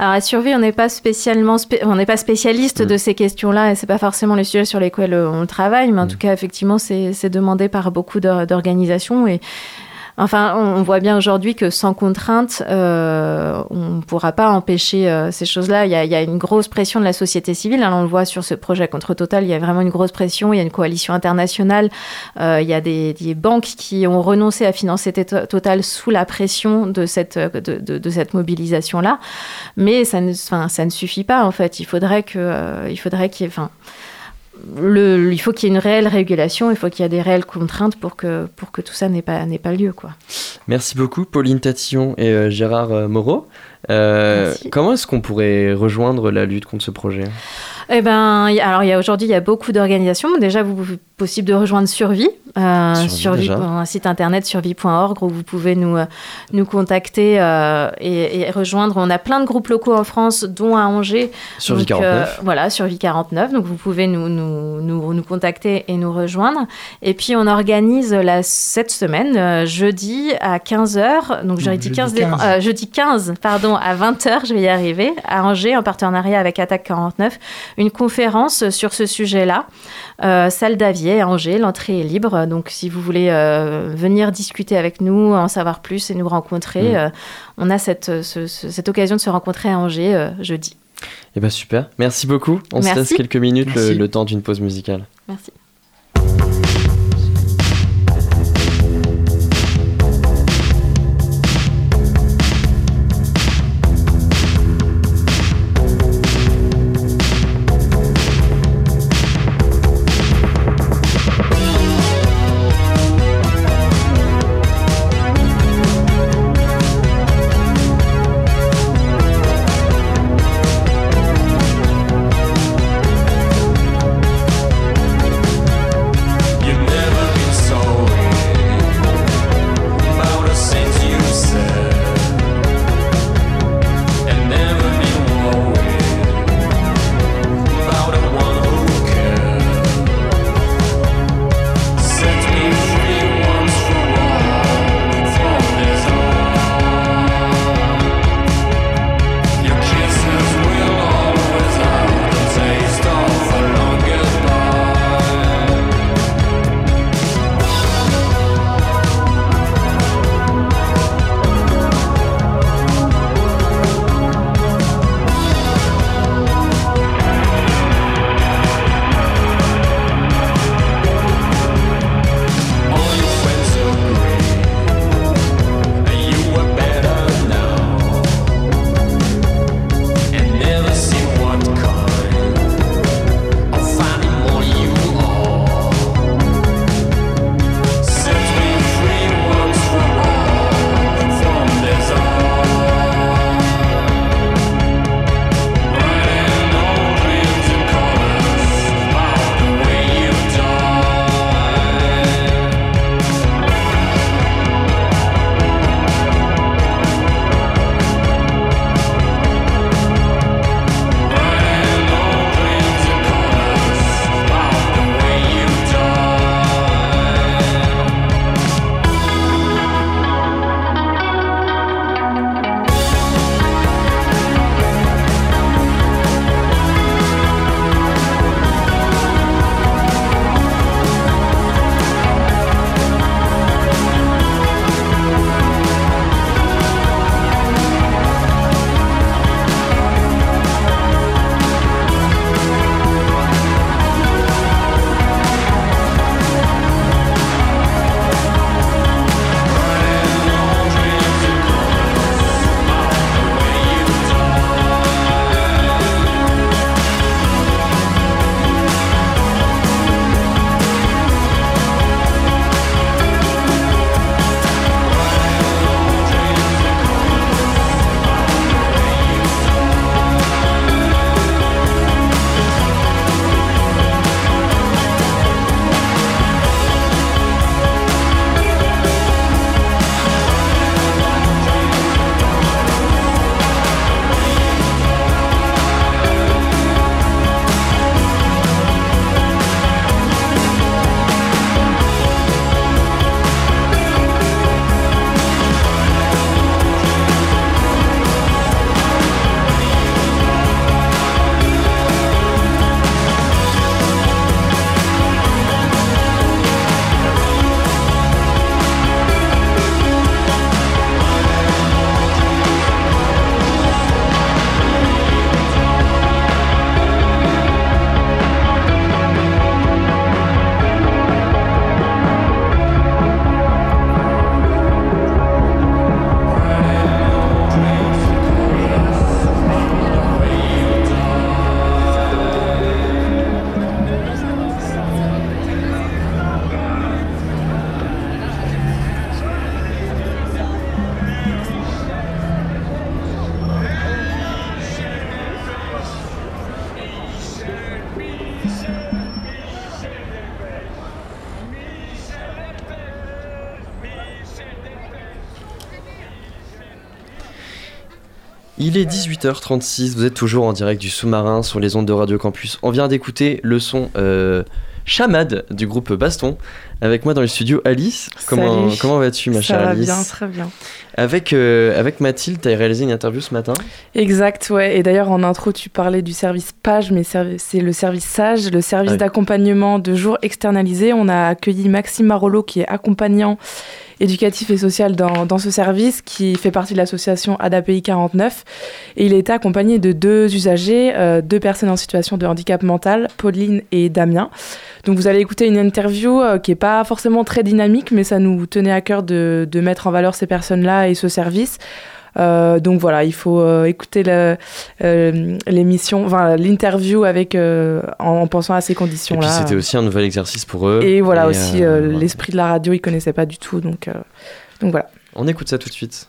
Alors à Survie, on n'est pas spécialement, spé- on n'est pas spécialiste de ces questions-là et c'est pas forcément les sujets sur lesquels euh, on travaille, mais en tout cas effectivement c'est demandé par beaucoup d'or- d'organisations et Enfin, on, voit bien aujourd'hui que sans contrainte, euh, on ne pourra pas empêcher euh, ces choses-là. Il y, a, une grosse pression de la société civile. hein, on le voit sur ce projet contre Total. Il y a vraiment une grosse pression. Il y a une coalition internationale. Euh, il y a des, banques qui ont renoncé à financer Tot- Total sous la pression de cette, mobilisation-là. Mais ça ne, suffit pas, en fait. Il faudrait il faudrait qu'il y ait, le, il faut qu'il y ait une réelle régulation, il faut qu'il y ait des réelles contraintes pour que, pour que tout ça n'ait pas, pas lieu. Quoi. Merci beaucoup Pauline Tatillon et euh, Gérard euh, Moreau. Euh, comment est-ce qu'on pourrait rejoindre la lutte contre ce projet? Eh ben, y- alors il y a aujourd'hui il y a beaucoup d'organisations. Déjà, vous possible de rejoindre Survie, euh, Survie, Survie, déjà. un site internet survie.org où vous pouvez nous euh, nous contacter euh, et, et rejoindre. On a plein de groupes locaux en France, dont à Angers. Survie Donc, euh, 49. voilà, Survie 49. Donc vous pouvez nous, nous, nous, nous contacter et nous rejoindre. Et puis on organise la, cette semaine, euh, jeudi à 15h. Donc j'aurais dit jeudi 15, 15. euh, jeudi 15, pardon, à 20h, je vais y arriver, à Angers, en partenariat avec Attaque 49, une conférence sur ce sujet-là. Euh, salle d'Avier à Angers, l'entrée est libre. Donc si vous voulez euh, venir discuter avec nous, en savoir plus et nous rencontrer, Mm. euh, on a cette, ce- ce- cette occasion de se rencontrer à Angers euh, jeudi. Eh ben super, merci beaucoup. On se laisse quelques minutes le temps d'une pause musicale. Merci. Il est 18h36, vous êtes toujours en direct du sous-marin sur les ondes de Radio Campus. On vient d'écouter le son euh, Chamade du groupe Baston. Avec moi dans le studio Alice. Comment, Salut. comment vas-tu ma Ça chère va Alice bien, très bien. Avec, euh, avec Mathilde, tu as réalisé une interview ce matin. Exact, ouais. Et d'ailleurs, en intro, tu parlais du service PAGE, mais c'est le service SAGE, le service Ouais. d'accompagnement de jour externalisé. On a accueilli Maxime Marolo, qui est accompagnant éducatif et social dans, ce service, qui fait partie de l'association ADAPI 49. Et il été accompagné de deux usagers, euh, deux personnes en situation de handicap mental, Pauline et Damien. Donc vous allez écouter une interview euh, qui n'est pas forcément très dynamique, mais ça nous tenait à cœur de mettre en valeur ces personnes-là et ce service. Euh, donc voilà, il faut euh, écouter euh, l'émission, enfin l'interview avec en, en pensant à ces Et puis conditions-là. c'était aussi un nouvel exercice pour eux. Et voilà Et, aussi l'esprit de la radio, ils connaissaient pas du tout, donc donc voilà. On écoute ça tout de suite.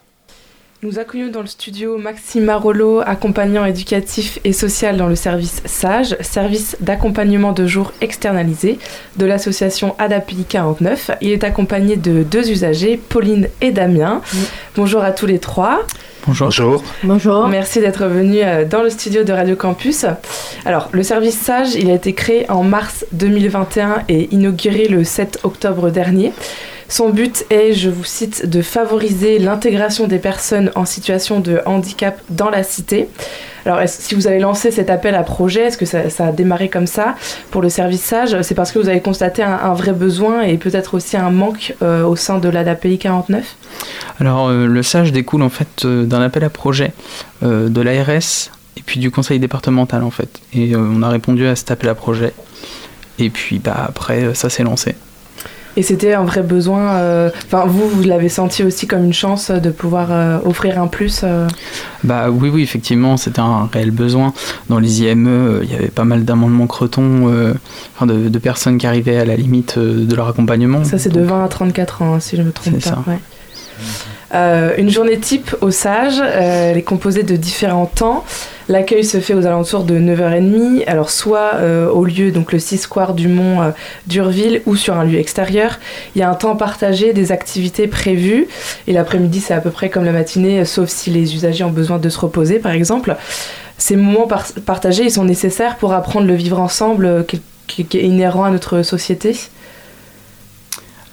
Nous accueillons dans le studio Maxime Marolo, accompagnant éducatif et social dans le service SAGE, service d'accompagnement de jour externalisé de l'association ADAPI 49. Il est accompagné de deux usagers, Pauline et Damien. Bonjour à tous les trois. Bonjour. Bonjour. Merci d'être venu euh, dans le studio de Radio Campus. Alors, le service SAGE, il a été créé en mars 2021 et inauguré le 7 octobre dernier. Son but est, je vous cite, de favoriser l'intégration des personnes en situation de handicap dans la cité. Alors, si vous avez lancé cet appel à projet, est-ce que ça, a démarré comme ça pour le service SAGE? C'est parce que vous avez constaté un, vrai besoin et peut-être aussi un manque euh, au sein de l'ADAPI 49 Alors euh, le SAGE découle en fait euh, d'un appel à projet de l'ARS et puis du conseil départemental en fait. Et on a répondu à cet appel à projet. Et puis bah après ça s'est lancé. Et c'était un vrai besoin. euh, Enfin, vous, vous l'avez senti aussi comme une chance de pouvoir euh, offrir un plus. euh, Bah oui oui effectivement c'était un réel besoin. Dans les IME euh, il y avait pas mal d'amendements cretons, euh, enfin, de, de personnes qui arrivaient à la limite euh, de leur accompagnement. Ça, c'est de 20 à 34 ans, hein, si je me trompe pas. C'est ça. ouais. Euh, une journée type au SAGE, euh, elle est composée de différents temps. L'accueil se fait aux alentours de 9h30, alors soit euh, au lieu, donc le 6 square du Mont euh, d'Urville, ou sur un lieu extérieur. Il y a un temps partagé, des activités prévues, et l'après-midi c'est à peu près comme la matinée, euh, sauf si les usagers ont besoin de se reposer par exemple. Ces moments par- partagés, ils sont nécessaires pour apprendre le vivre ensemble qui est inhérent à notre société.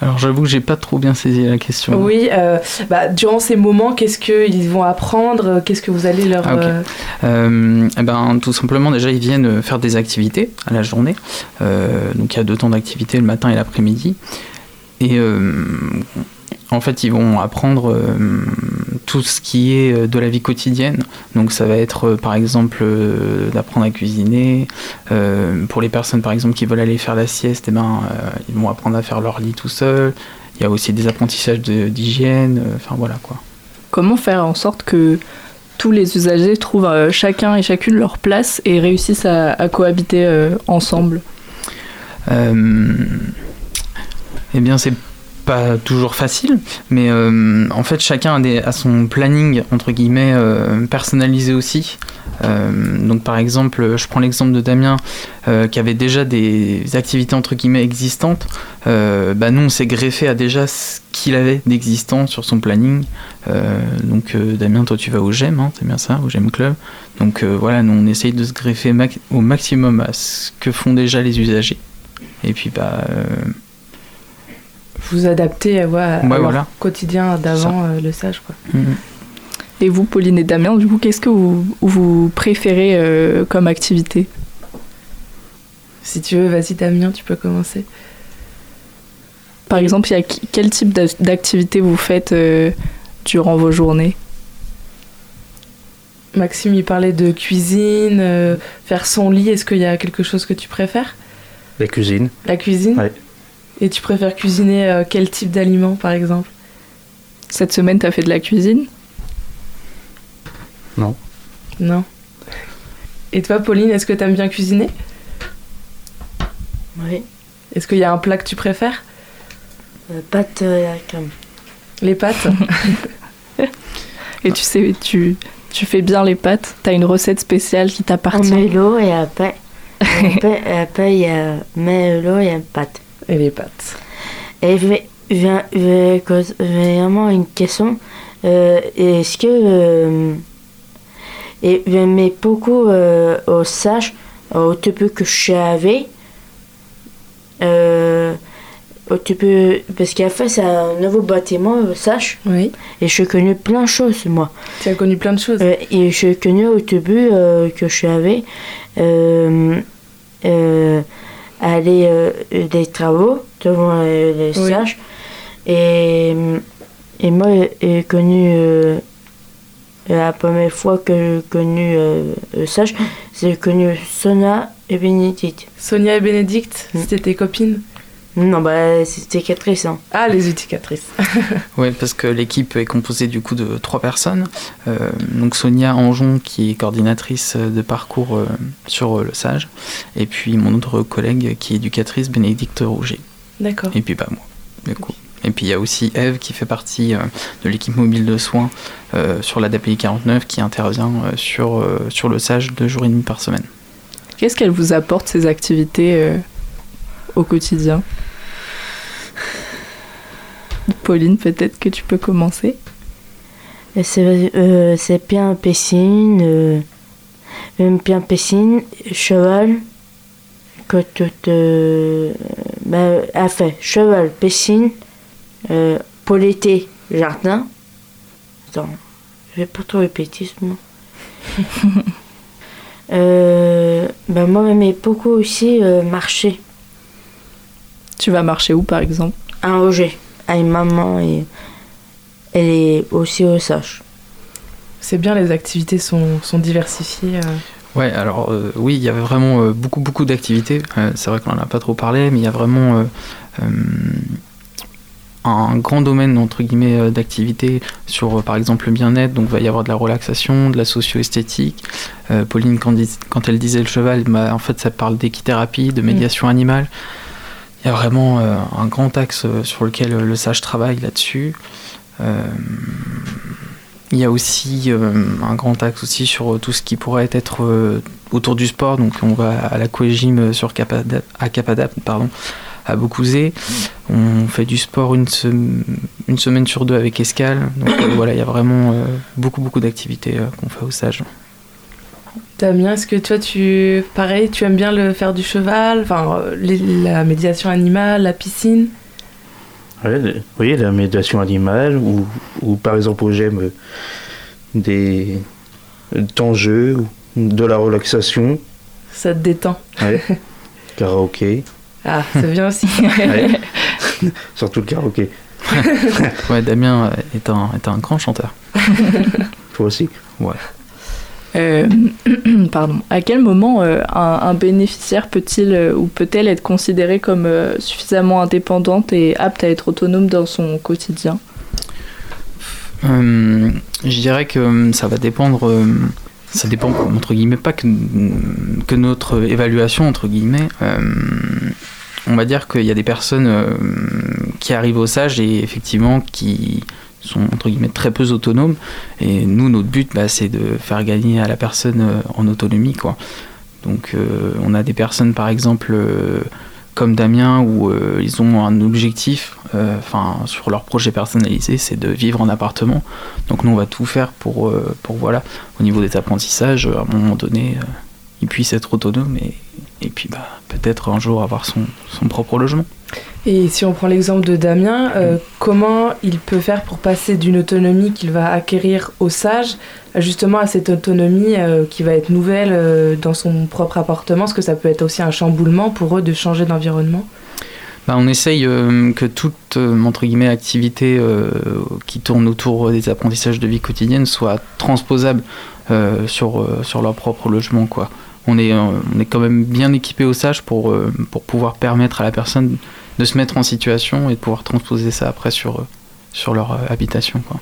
Alors j'avoue que j'ai pas trop bien saisi la question. Oui, euh, bah, durant ces moments, qu'est-ce qu'ils vont apprendre Qu'est-ce que vous allez leur... Ah, euh, Euh, eh ben, tout simplement, déjà, ils viennent euh, faire des activités à la journée. Euh, donc, il y a deux temps d'activité, le matin et l'après-midi. Et euh, en fait, ils vont apprendre euh, tout ce qui est euh, de la vie quotidienne. Donc, ça va être, euh, par exemple, euh, d'apprendre à cuisiner. Pour les personnes, par exemple, qui veulent aller faire la sieste, eh ben, ils vont apprendre à faire leur lit tout seul. Il y a aussi des apprentissages de- d'hygiène. Enfin, voilà quoi. Comment faire en sorte que tous les usagers trouvent euh, chacun et chacune leur place et réussissent à, à cohabiter euh, ensemble? Euh, eh bien, c'est pas toujours facile, mais euh, en fait, chacun a, son planning, entre guillemets, euh, personnalisé aussi. Euh, donc, par exemple, je prends l'exemple de Damien, qui avait déjà des activités, entre guillemets, existantes. Bah, nous, on s'est greffé à déjà ce qu'il avait d'existant sur son planning. Donc, Damien, toi, tu vas au GEM, hein, c'est bien ça, au GEM Club. Donc, voilà, nous, on essaye de se greffer au maximum à ce que font déjà les usagers. Et puis, bah, vous adapter à, ouais, à Ouais, leur voilà. quotidien d'avant euh, le sage. Quoi. Et vous, Pauline et Damien, du coup, qu'est-ce que vous, vous préférez euh, comme activité? Si tu veux, vas-y Damien, tu peux commencer. Par exemple, il y a quel type d'a- d'activité vous faites euh, durant vos journées? Maxime, il parlait de cuisine, euh, faire son lit. Est-ce qu'il y a quelque chose que tu préfères? La cuisine. La cuisine? Ouais. Et tu préfères cuisiner euh, quel type d'aliments, par exemple? Cette semaine, tu as fait de la cuisine? Non. Non. Et toi, Pauline, est-ce que tu aimes bien cuisiner? Oui. Est-ce qu'il y a un plat que tu préfères? Euh, pâte euh, à la crème. Les pâtes? Et tu sais, tu, tu fais bien les pâtes? T'as une recette spéciale qui On t'appartient met l'eau et après, après, et après il y a met l'eau et une pâte. Et les pâtes. Et j'ai vraiment une question. Euh, Est-ce que euh, et j'aimais beaucoup euh, au sage, au début que je savais. Euh, au début, parce qu'à fait, c'est un nouveau bâtiment, au sage. Oui. Et j'ai connu plein de choses, moi. Tu as connu plein de choses. Euh, et j'ai connu au début que je euh, aller euh, des travaux devant les, les Oui. sages. Et, et moi, j'ai connu euh, la première fois que j'ai connu euh, le sage, j'ai connu Sona et Bénédicte. Sonia et Bénédicte, c'était tes copines? Non, bah c'était Catrice. Hein. Ah, les éducatrices. Oui, parce que l'équipe est composée du coup de trois personnes. Euh, donc Sonia Anjon, qui est coordinatrice de parcours euh, sur euh, le SAGE, et puis mon autre collègue qui est éducatrice, Bénédicte Rouget. D'accord. Et puis bah moi, du coup. Et puis il y a aussi Eve qui fait partie euh, de l'équipe mobile de soins euh, sur l'ADAPI 49 qui intervient euh, sur, euh, sur le SAGE deux jours et demi par semaine. Qu'est-ce qu'elles vous apportent ces activités euh, au quotidien? Pauline, peut-être que tu peux commencer. C'est euh, c'est bien piscine, euh, même bien piscine, cheval, que tu te. Ben, enfin, cheval, piscine, euh, pour l'été, jardin. Attends, je vais pas trop répéter ce mot. euh, ben, moi, beaucoup aussi euh, marcher. Tu vas marcher où par exemple? À Roger, avec maman et elle est aussi au sage. C'est bien, les activités sont, sont diversifiées. euh. Ouais, alors euh, oui, il y avait vraiment euh, beaucoup beaucoup d'activités. Euh, c'est vrai qu'on n'en a pas trop parlé, mais il y a vraiment euh, euh, un grand domaine entre guillemets euh, d'activités sur euh, par exemple le bien-être. Donc il va y avoir de la relaxation, de la socio-esthétique. Euh, Pauline quand, dis- quand elle disait le cheval, bah, en fait ça parle d'équithérapie, de médiation animale. Il y a vraiment euh, un grand axe euh, sur lequel euh, le sage travaille là-dessus. Il y a aussi un grand axe aussi sur tout ce qui pourrait être autour du sport. Donc on va à l'aquagym sur Capada, à Capadap, à Beaucouzé. On fait du sport une, sem- une semaine sur deux avec Escale. Donc voilà, il y a vraiment beaucoup beaucoup d'activités qu'on fait au stage. Damien, est-ce que toi, tu, pareil, tu aimes bien le faire du cheval, enfin, euh, les- la médiation animale, la piscine? Le- oui, la médiation animale, ou, ou par exemple, où j'aime euh, des temps jeu, ou de la relaxation, Ça te détend. ouais, karaoké, Ah, c'est bien aussi. ouais. surtout le karaoké, ouais, Damien est un, est un grand chanteur. toi aussi. Ouais. Euh, pardon. À quel moment euh, un, bénéficiaire peut-il euh, ou peut-elle être considéré comme suffisamment indépendante et apte à être autonome dans son quotidien? Je dirais que ça va dépendre. ça dépend entre guillemets pas que, notre évaluation entre guillemets. on va dire qu'il y a des personnes qui arrivent au sage et effectivement qui sont entre guillemets très peu autonomes. Et nous, notre but, bah, c'est de faire gagner à la personne euh, en autonomie, quoi. Donc, euh, on a des personnes, par exemple, euh, comme Damien, où ils ont un objectif, enfin, sur leur projet personnalisé, c'est de vivre en appartement. Donc, nous, on va tout faire pour, pour voilà, au niveau des apprentissages, à un moment donné, ils puissent être autonomes et, et puis, bah, peut-être un jour avoir son, son propre logement. Et si on prend l'exemple de Damien, euh, comment il peut faire pour passer d'une autonomie qu'il va acquérir au sage justement à cette autonomie euh, qui va être nouvelle euh, dans son propre appartement? Parce que ça peut être aussi un chamboulement pour eux de changer d'environnement? Bah, on essaye euh, que toute euh, entre guillemets activité euh, qui tourne autour des apprentissages de vie quotidienne soit transposable sur, sur leur propre logement quoi. On est, on est quand même bien équipé au sage pour, euh, pour pouvoir permettre à la personne de se mettre en situation et de pouvoir transposer ça après sur, euh, sur leur euh, habitation quoi.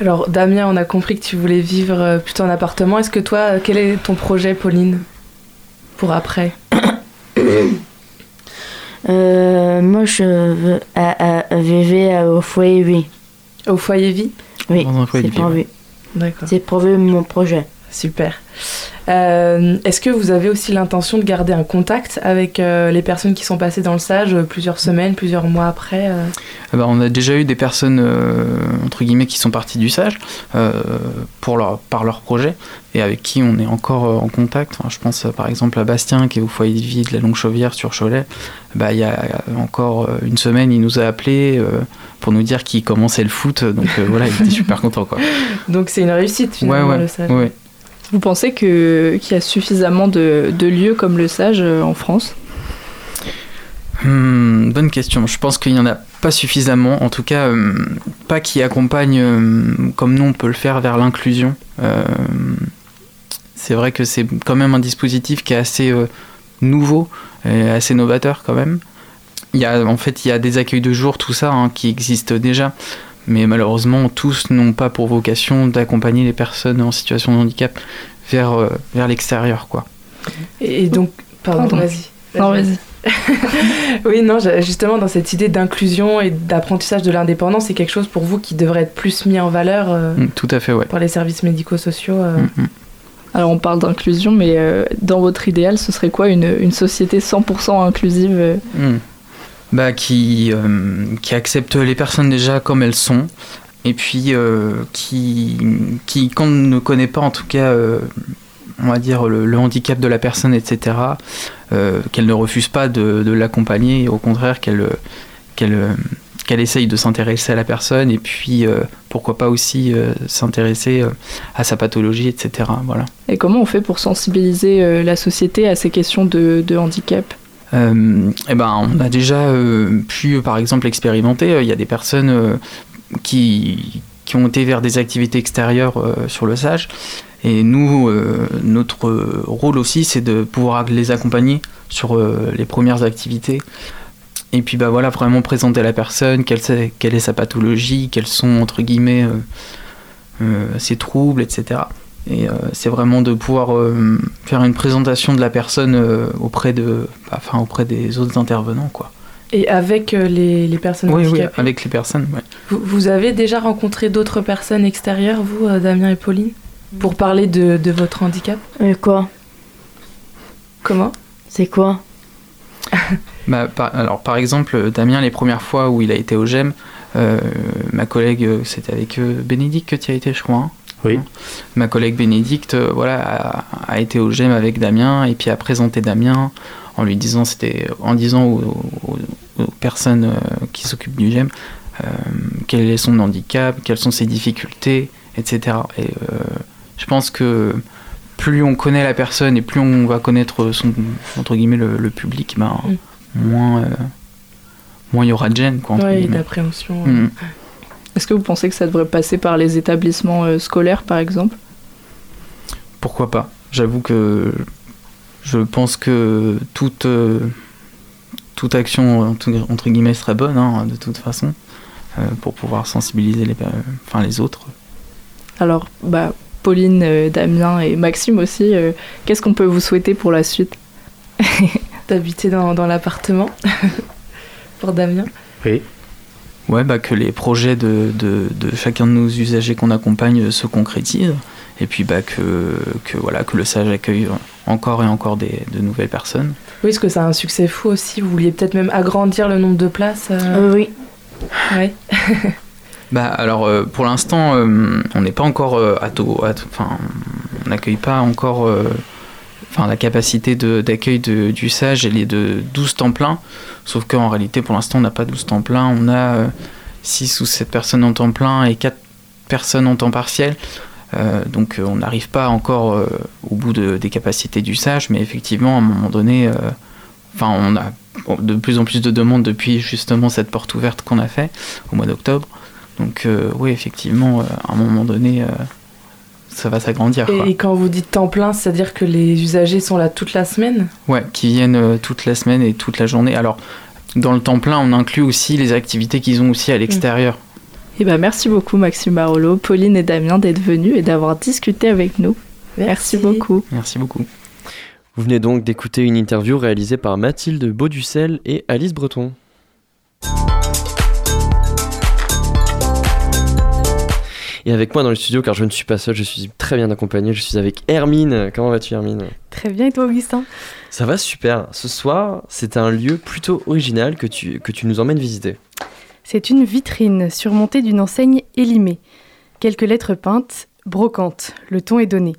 Alors Damien, on a compris que tu voulais vivre plutôt en appartement. Est-ce que toi, quel est ton projet, Pauline, pour après? Euh, moi, je veux à, à, vivre au foyer vie. Au foyer vie? Oui, Dans un foyer c'est prévu. ouais. D'accord. C'est prévu mon projet. Super. Euh, Est-ce que vous avez aussi l'intention de garder un contact avec euh, les personnes qui sont passées dans le stage euh, plusieurs semaines, plusieurs mois après euh Eh ben, on a déjà eu des personnes entre guillemets qui sont parties du sage pour leur, par leur projet et avec qui on est encore en contact. Enfin, je pense par exemple à Bastien qui est au foyer de vie de la Longue Chauvière sur Cholet. Bah, il y a encore une semaine, il nous a appelé pour nous dire qu'il commençait le foot. Donc voilà, il était super content quoi. Donc c'est une réussite finalement ouais, ouais, le stage. ouais. Vous pensez qu'il y a suffisamment de, de lieux comme le Sage euh, en France? Hmm, bonne question. Je pense qu'il n'y en a pas suffisamment. En tout cas, euh, pas qui accompagne euh, comme nous on peut le faire vers l'inclusion. C'est vrai que c'est quand même un dispositif qui est assez nouveau et assez novateur quand même. Il y a, en fait, il y a des accueils de jour, tout ça, hein, qui existent déjà. Mais malheureusement, tous n'ont pas pour vocation d'accompagner les personnes en situation de handicap vers, euh, vers l'extérieur, quoi. Et, et donc, pardon, Pardon. vas-y. Non, vas-y. oui, non, justement, dans cette idée d'inclusion et d'apprentissage de l'indépendance, c'est quelque chose pour vous qui devrait être plus mis en valeur euh, Mm, Tout à fait, ouais. par les services médico-sociaux. euh. Alors on parle d'inclusion, mais euh, dans votre idéal, ce serait quoi une, une société 100% inclusive euh? Bah, qui, euh, qui accepte les personnes déjà comme elles sont, et puis euh, qui, qui, quand on ne connaît pas en tout cas, euh, on va dire, le, handicap de la personne, etc., euh, qu'elle ne refuse pas de, de l'accompagner, au contraire qu'elle qu'elle qu'elle essaye de s'intéresser à la personne, et puis pourquoi pas aussi s'intéresser à sa pathologie, etc. Voilà. Et comment on fait pour sensibiliser la société à ces questions de handicap? Euh, eh ben, on a déjà euh, pu, euh, par exemple, expérimenter. Il y a des personnes qui, ont été vers des activités extérieures sur le SAGE. Et nous, notre rôle aussi, c'est de pouvoir les accompagner sur les premières activités. Et puis, bah voilà, vraiment présenter la personne quelle, est sa pathologie, quels sont, entre guillemets, ses troubles, etc. Et euh, c'est vraiment de pouvoir euh, faire une présentation de la personne euh, auprès, de, bah, enfin, auprès des autres intervenants. Quoi. Et avec les, les personnes Oui, oui, handicapées. avec les personnes. ouais. Vous, vous avez déjà rencontré d'autres personnes extérieures, vous, Damien et Pauline, pour parler de, de votre handicap? Et quoi? Comment? C'est quoi? Bah, par, alors, par exemple, Damien, les premières fois où il a été au GEM, euh, ma collègue, c'était avec Bénédicte que tu as été, je crois. hein Oui. Ma collègue Bénédicte, euh, voilà, a, a été au GEM avec Damien et puis a présenté Damien en lui disant, c'était en disant aux, aux- aux personnes euh, qui s'occupent du GEM euh, quel est son handicap, quelles sont ses difficultés, etc. Et euh, je pense que plus on connaît la personne et plus on va connaître son entre guillemets le, le public, ben, moins euh, moins il y aura de gêne quoi. Oui, guillemets. d'appréhension. Mm. Est-ce que vous pensez que ça devrait passer par les établissements euh, scolaires, par exemple? Pourquoi pas? J'avoue que je pense que toute, euh, toute action entre, guillemets serait bonne hein, de toute façon euh, pour pouvoir sensibiliser les, enfin, les autres. Alors, bah, Pauline, euh, Damien et Maxime aussi, euh, qu'est-ce qu'on peut vous souhaiter pour la suite? D'habiter dans, dans l'appartement, pour Damien. Oui. Ouais, bah, que les projets de, de, de chacun de nos usagers qu'on accompagne se concrétisent et puis bah, que, que, voilà, que le SAGE accueille encore et encore des, de nouvelles personnes. Oui, parce que c'est un succès fou aussi. Vous vouliez peut-être même agrandir le nombre de places. euh, oui. Ouais. Bah alors euh, pour l'instant euh, on n'est pas encore euh, à taux, à taux- enfin on n'accueille pas encore euh, enfin la capacité d'accueil du sage elle est de 12 temps plein sauf qu'en réalité pour l'instant on n'a pas 12 temps plein on a 6 ou 7 personnes en temps plein et 4 personnes en temps partiel. Euh, donc euh, on n'arrive pas encore euh, au bout de- des capacités du sage. Mais effectivement à un moment donné euh, on a de plus en plus de demandes depuis justement cette porte ouverte qu'on a fait au mois d'octobre. Donc euh, oui, effectivement, euh, à un moment donné, euh, ça va s'agrandir. et quand vous dites temps plein, c'est-à-dire que les usagers sont là toute la semaine? Ouais, qui viennent euh, toute la semaine et toute la journée. Alors, dans le temps plein, on inclut aussi les activités qu'ils ont aussi à l'extérieur. Eh ben, merci beaucoup Maxime Barolo, Pauline et Damien d'être venus et d'avoir discuté avec nous. Merci, beaucoup. Merci beaucoup. Vous venez donc d'écouter une interview réalisée par Mathilde Bauducel et Alice Breton. Et avec moi dans le studio, car je ne suis pas seul, je suis très bien accompagné, je suis avec Hermine. Comment vas-tu Hermine? Très bien, et toi, Augustin? Ça va super. Ce soir, c'est un lieu plutôt original que tu, que tu nous emmènes visiter. C'est une vitrine surmontée d'une enseigne élimée. Quelques lettres peintes, brocantes, le ton est donné.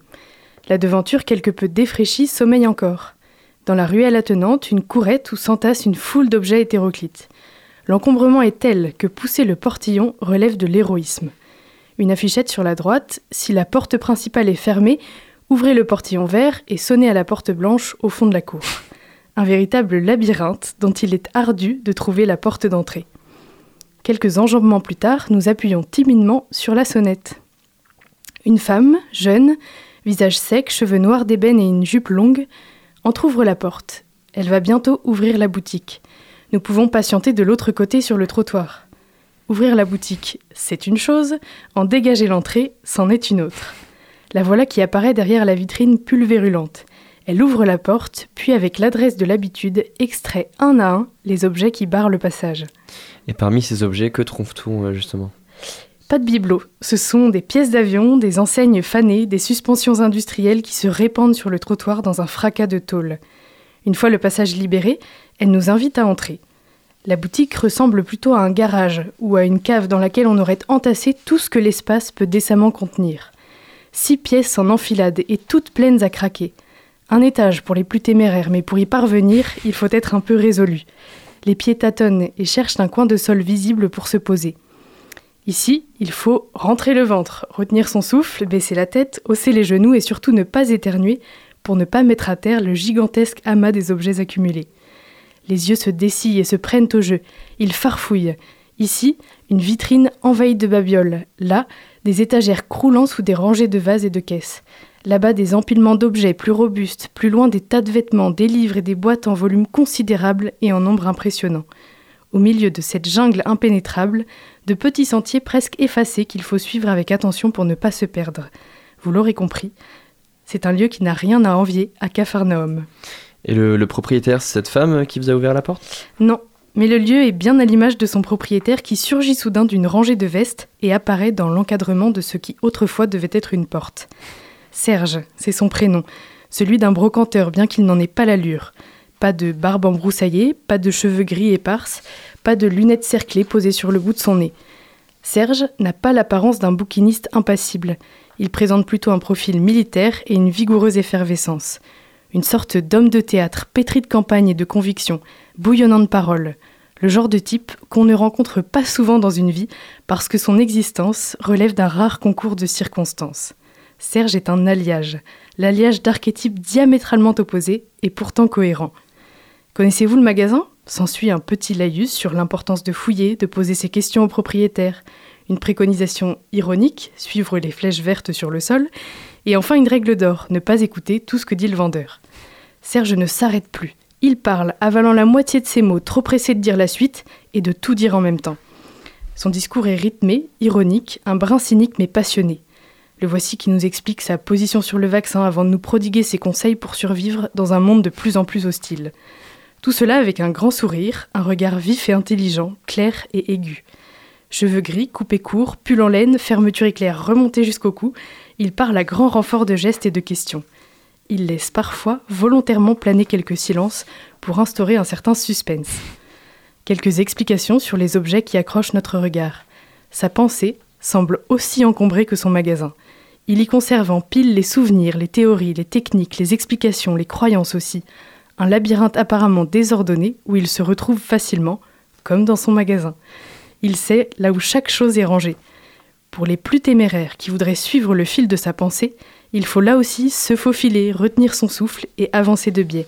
La devanture, quelque peu défraîchie, sommeille encore. Dans la ruelle attenante, une courette où s'entasse une foule d'objets hétéroclites. L'encombrement est tel que pousser le portillon relève de l'héroïsme. Une affichette sur la droite, si la porte principale est fermée, ouvrez le portillon vert et sonnez à la porte blanche au fond de la cour. Un véritable labyrinthe dont il est ardu de trouver la porte d'entrée. Quelques enjambements plus tard, nous appuyons timidement sur la sonnette. Une femme, jeune, visage sec, cheveux noirs d'ébène et une jupe longue, entr'ouvre la porte. Elle va bientôt ouvrir la boutique. Nous pouvons patienter de l'autre côté sur le trottoir. Ouvrir la boutique, c'est une chose, en dégager l'entrée, c'en est une autre. La voilà qui apparaît derrière la vitrine pulvérulente. Elle ouvre la porte, puis avec l'adresse de l'habitude, extrait un à un les objets qui barrent le passage. Et parmi ces objets, que trouve-t-on euh, justement? Pas de bibelot, ce sont des pièces d'avion, des enseignes fanées, des suspensions industrielles qui se répandent sur le trottoir dans un fracas de tôle. Une fois le passage libéré, elle nous invite à entrer. La boutique ressemble plutôt à un garage ou à une cave dans laquelle on aurait entassé tout ce que l'espace peut décemment contenir. Six pièces en enfilade et toutes pleines à craquer. Un étage pour les plus téméraires, mais pour y parvenir, il faut être un peu résolu. Les pieds tâtonnent et cherchent un coin de sol visible pour se poser. Ici, il faut rentrer le ventre, retenir son souffle, baisser la tête, hausser les genoux et surtout ne pas éternuer pour ne pas mettre à terre le gigantesque amas des objets accumulés. Les yeux se dessillent et se prennent au jeu. Ils farfouillent. Ici, une vitrine envahie de babioles. Là, des étagères croulant sous des rangées de vases et de caisses. Là-bas, des empilements d'objets plus robustes, plus loin des tas de vêtements, des livres et des boîtes en volume considérable et en nombre impressionnant. Au milieu de cette jungle impénétrable, de petits sentiers presque effacés qu'il faut suivre avec attention pour ne pas se perdre. Vous l'aurez compris, c'est un lieu qui n'a rien à envier à Capharnaüm. Et le, propriétaire, c'est cette femme qui vous a ouvert la porte? Non, mais le lieu est bien à l'image de son propriétaire qui surgit soudain d'une rangée de vestes et apparaît dans l'encadrement de ce qui autrefois devait être une porte. Serge, c'est son prénom, celui d'un brocanteur bien qu'il n'en ait pas l'allure. Pas de barbe embroussaillée, pas de cheveux gris éparses, pas de lunettes cerclées posées sur le bout de son nez. Serge n'a pas l'apparence d'un bouquiniste impassible. Il présente plutôt un profil militaire et une vigoureuse effervescence. Une sorte d'homme de théâtre pétri de campagne et de conviction, bouillonnant de paroles. Le genre de type qu'on ne rencontre pas souvent dans une vie parce que son existence relève d'un rare concours de circonstances. Serge est un alliage, l'alliage d'archétypes diamétralement opposés et pourtant cohérents. Connaissez-vous le magasin? S'ensuit un petit laïus sur l'importance de fouiller, de poser ses questions au propriétaire, une préconisation ironique, suivre les flèches vertes sur le sol, et enfin une règle d'or, ne pas écouter tout ce que dit le vendeur. Serge ne s'arrête plus. Il parle, avalant la moitié de ses mots, trop pressé de dire la suite et de tout dire en même temps. Son discours est rythmé, ironique, un brin cynique mais passionné. Le voici qui nous explique sa position sur le vaccin avant de nous prodiguer ses conseils pour survivre dans un monde de plus en plus hostile. Tout cela avec un grand sourire, un regard vif et intelligent, clair et aigu. Cheveux gris, coupés courts, pull en laine, fermeture éclair remontée jusqu'au cou, il parle à grand renfort de gestes et de questions. Il laisse parfois volontairement planer quelques silences pour instaurer un certain suspense. Quelques explications sur les objets qui accrochent notre regard. Sa pensée semble aussi encombrée que son magasin. Il y conserve en pile les souvenirs, les théories, les techniques, les explications, les croyances aussi. Un labyrinthe apparemment désordonné où il se retrouve facilement, comme dans son magasin. Il sait là où chaque chose est rangée. Pour les plus téméraires qui voudraient suivre le fil de sa pensée, il faut là aussi se faufiler, retenir son souffle et avancer de biais.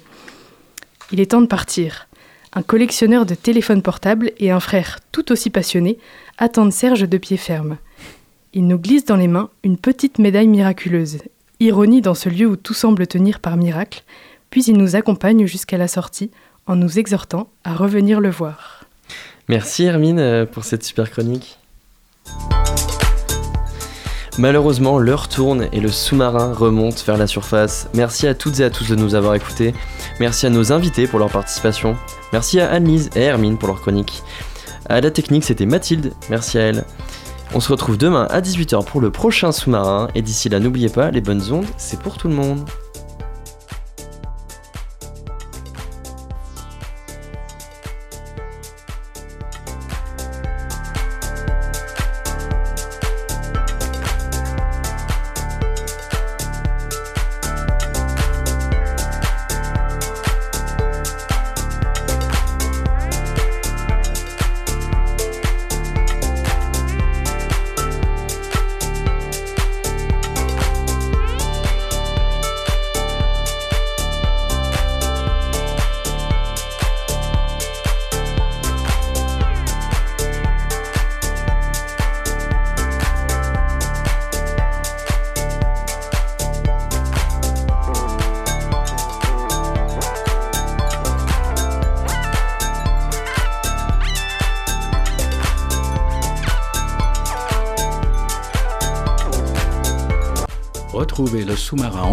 Il est temps de partir. Un collectionneur de téléphones portables et un frère tout aussi passionné attendent Serge de pied ferme. Il nous glisse dans les mains une petite médaille miraculeuse, ironie dans ce lieu où tout semble tenir par miracle, puis il nous accompagne jusqu'à la sortie en nous exhortant à revenir le voir. Merci Hermine pour cette super chronique. Malheureusement, l'heure tourne et le sous-marin remonte vers la surface. Merci à toutes et à tous de nous avoir écoutés. Merci à nos invités pour leur participation. Merci à Anne-Lise et Hermine pour leur chronique. À la technique, c'était Mathilde. Merci à elle. On se retrouve demain à 18h pour le prochain sous-marin. Et d'ici là, n'oubliez pas, les bonnes ondes, c'est pour tout le monde.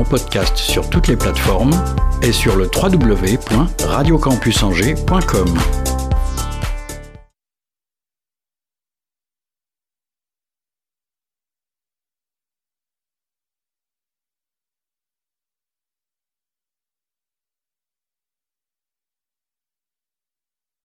Podcast sur toutes les plateformes et sur le www.radiocampusangers.com.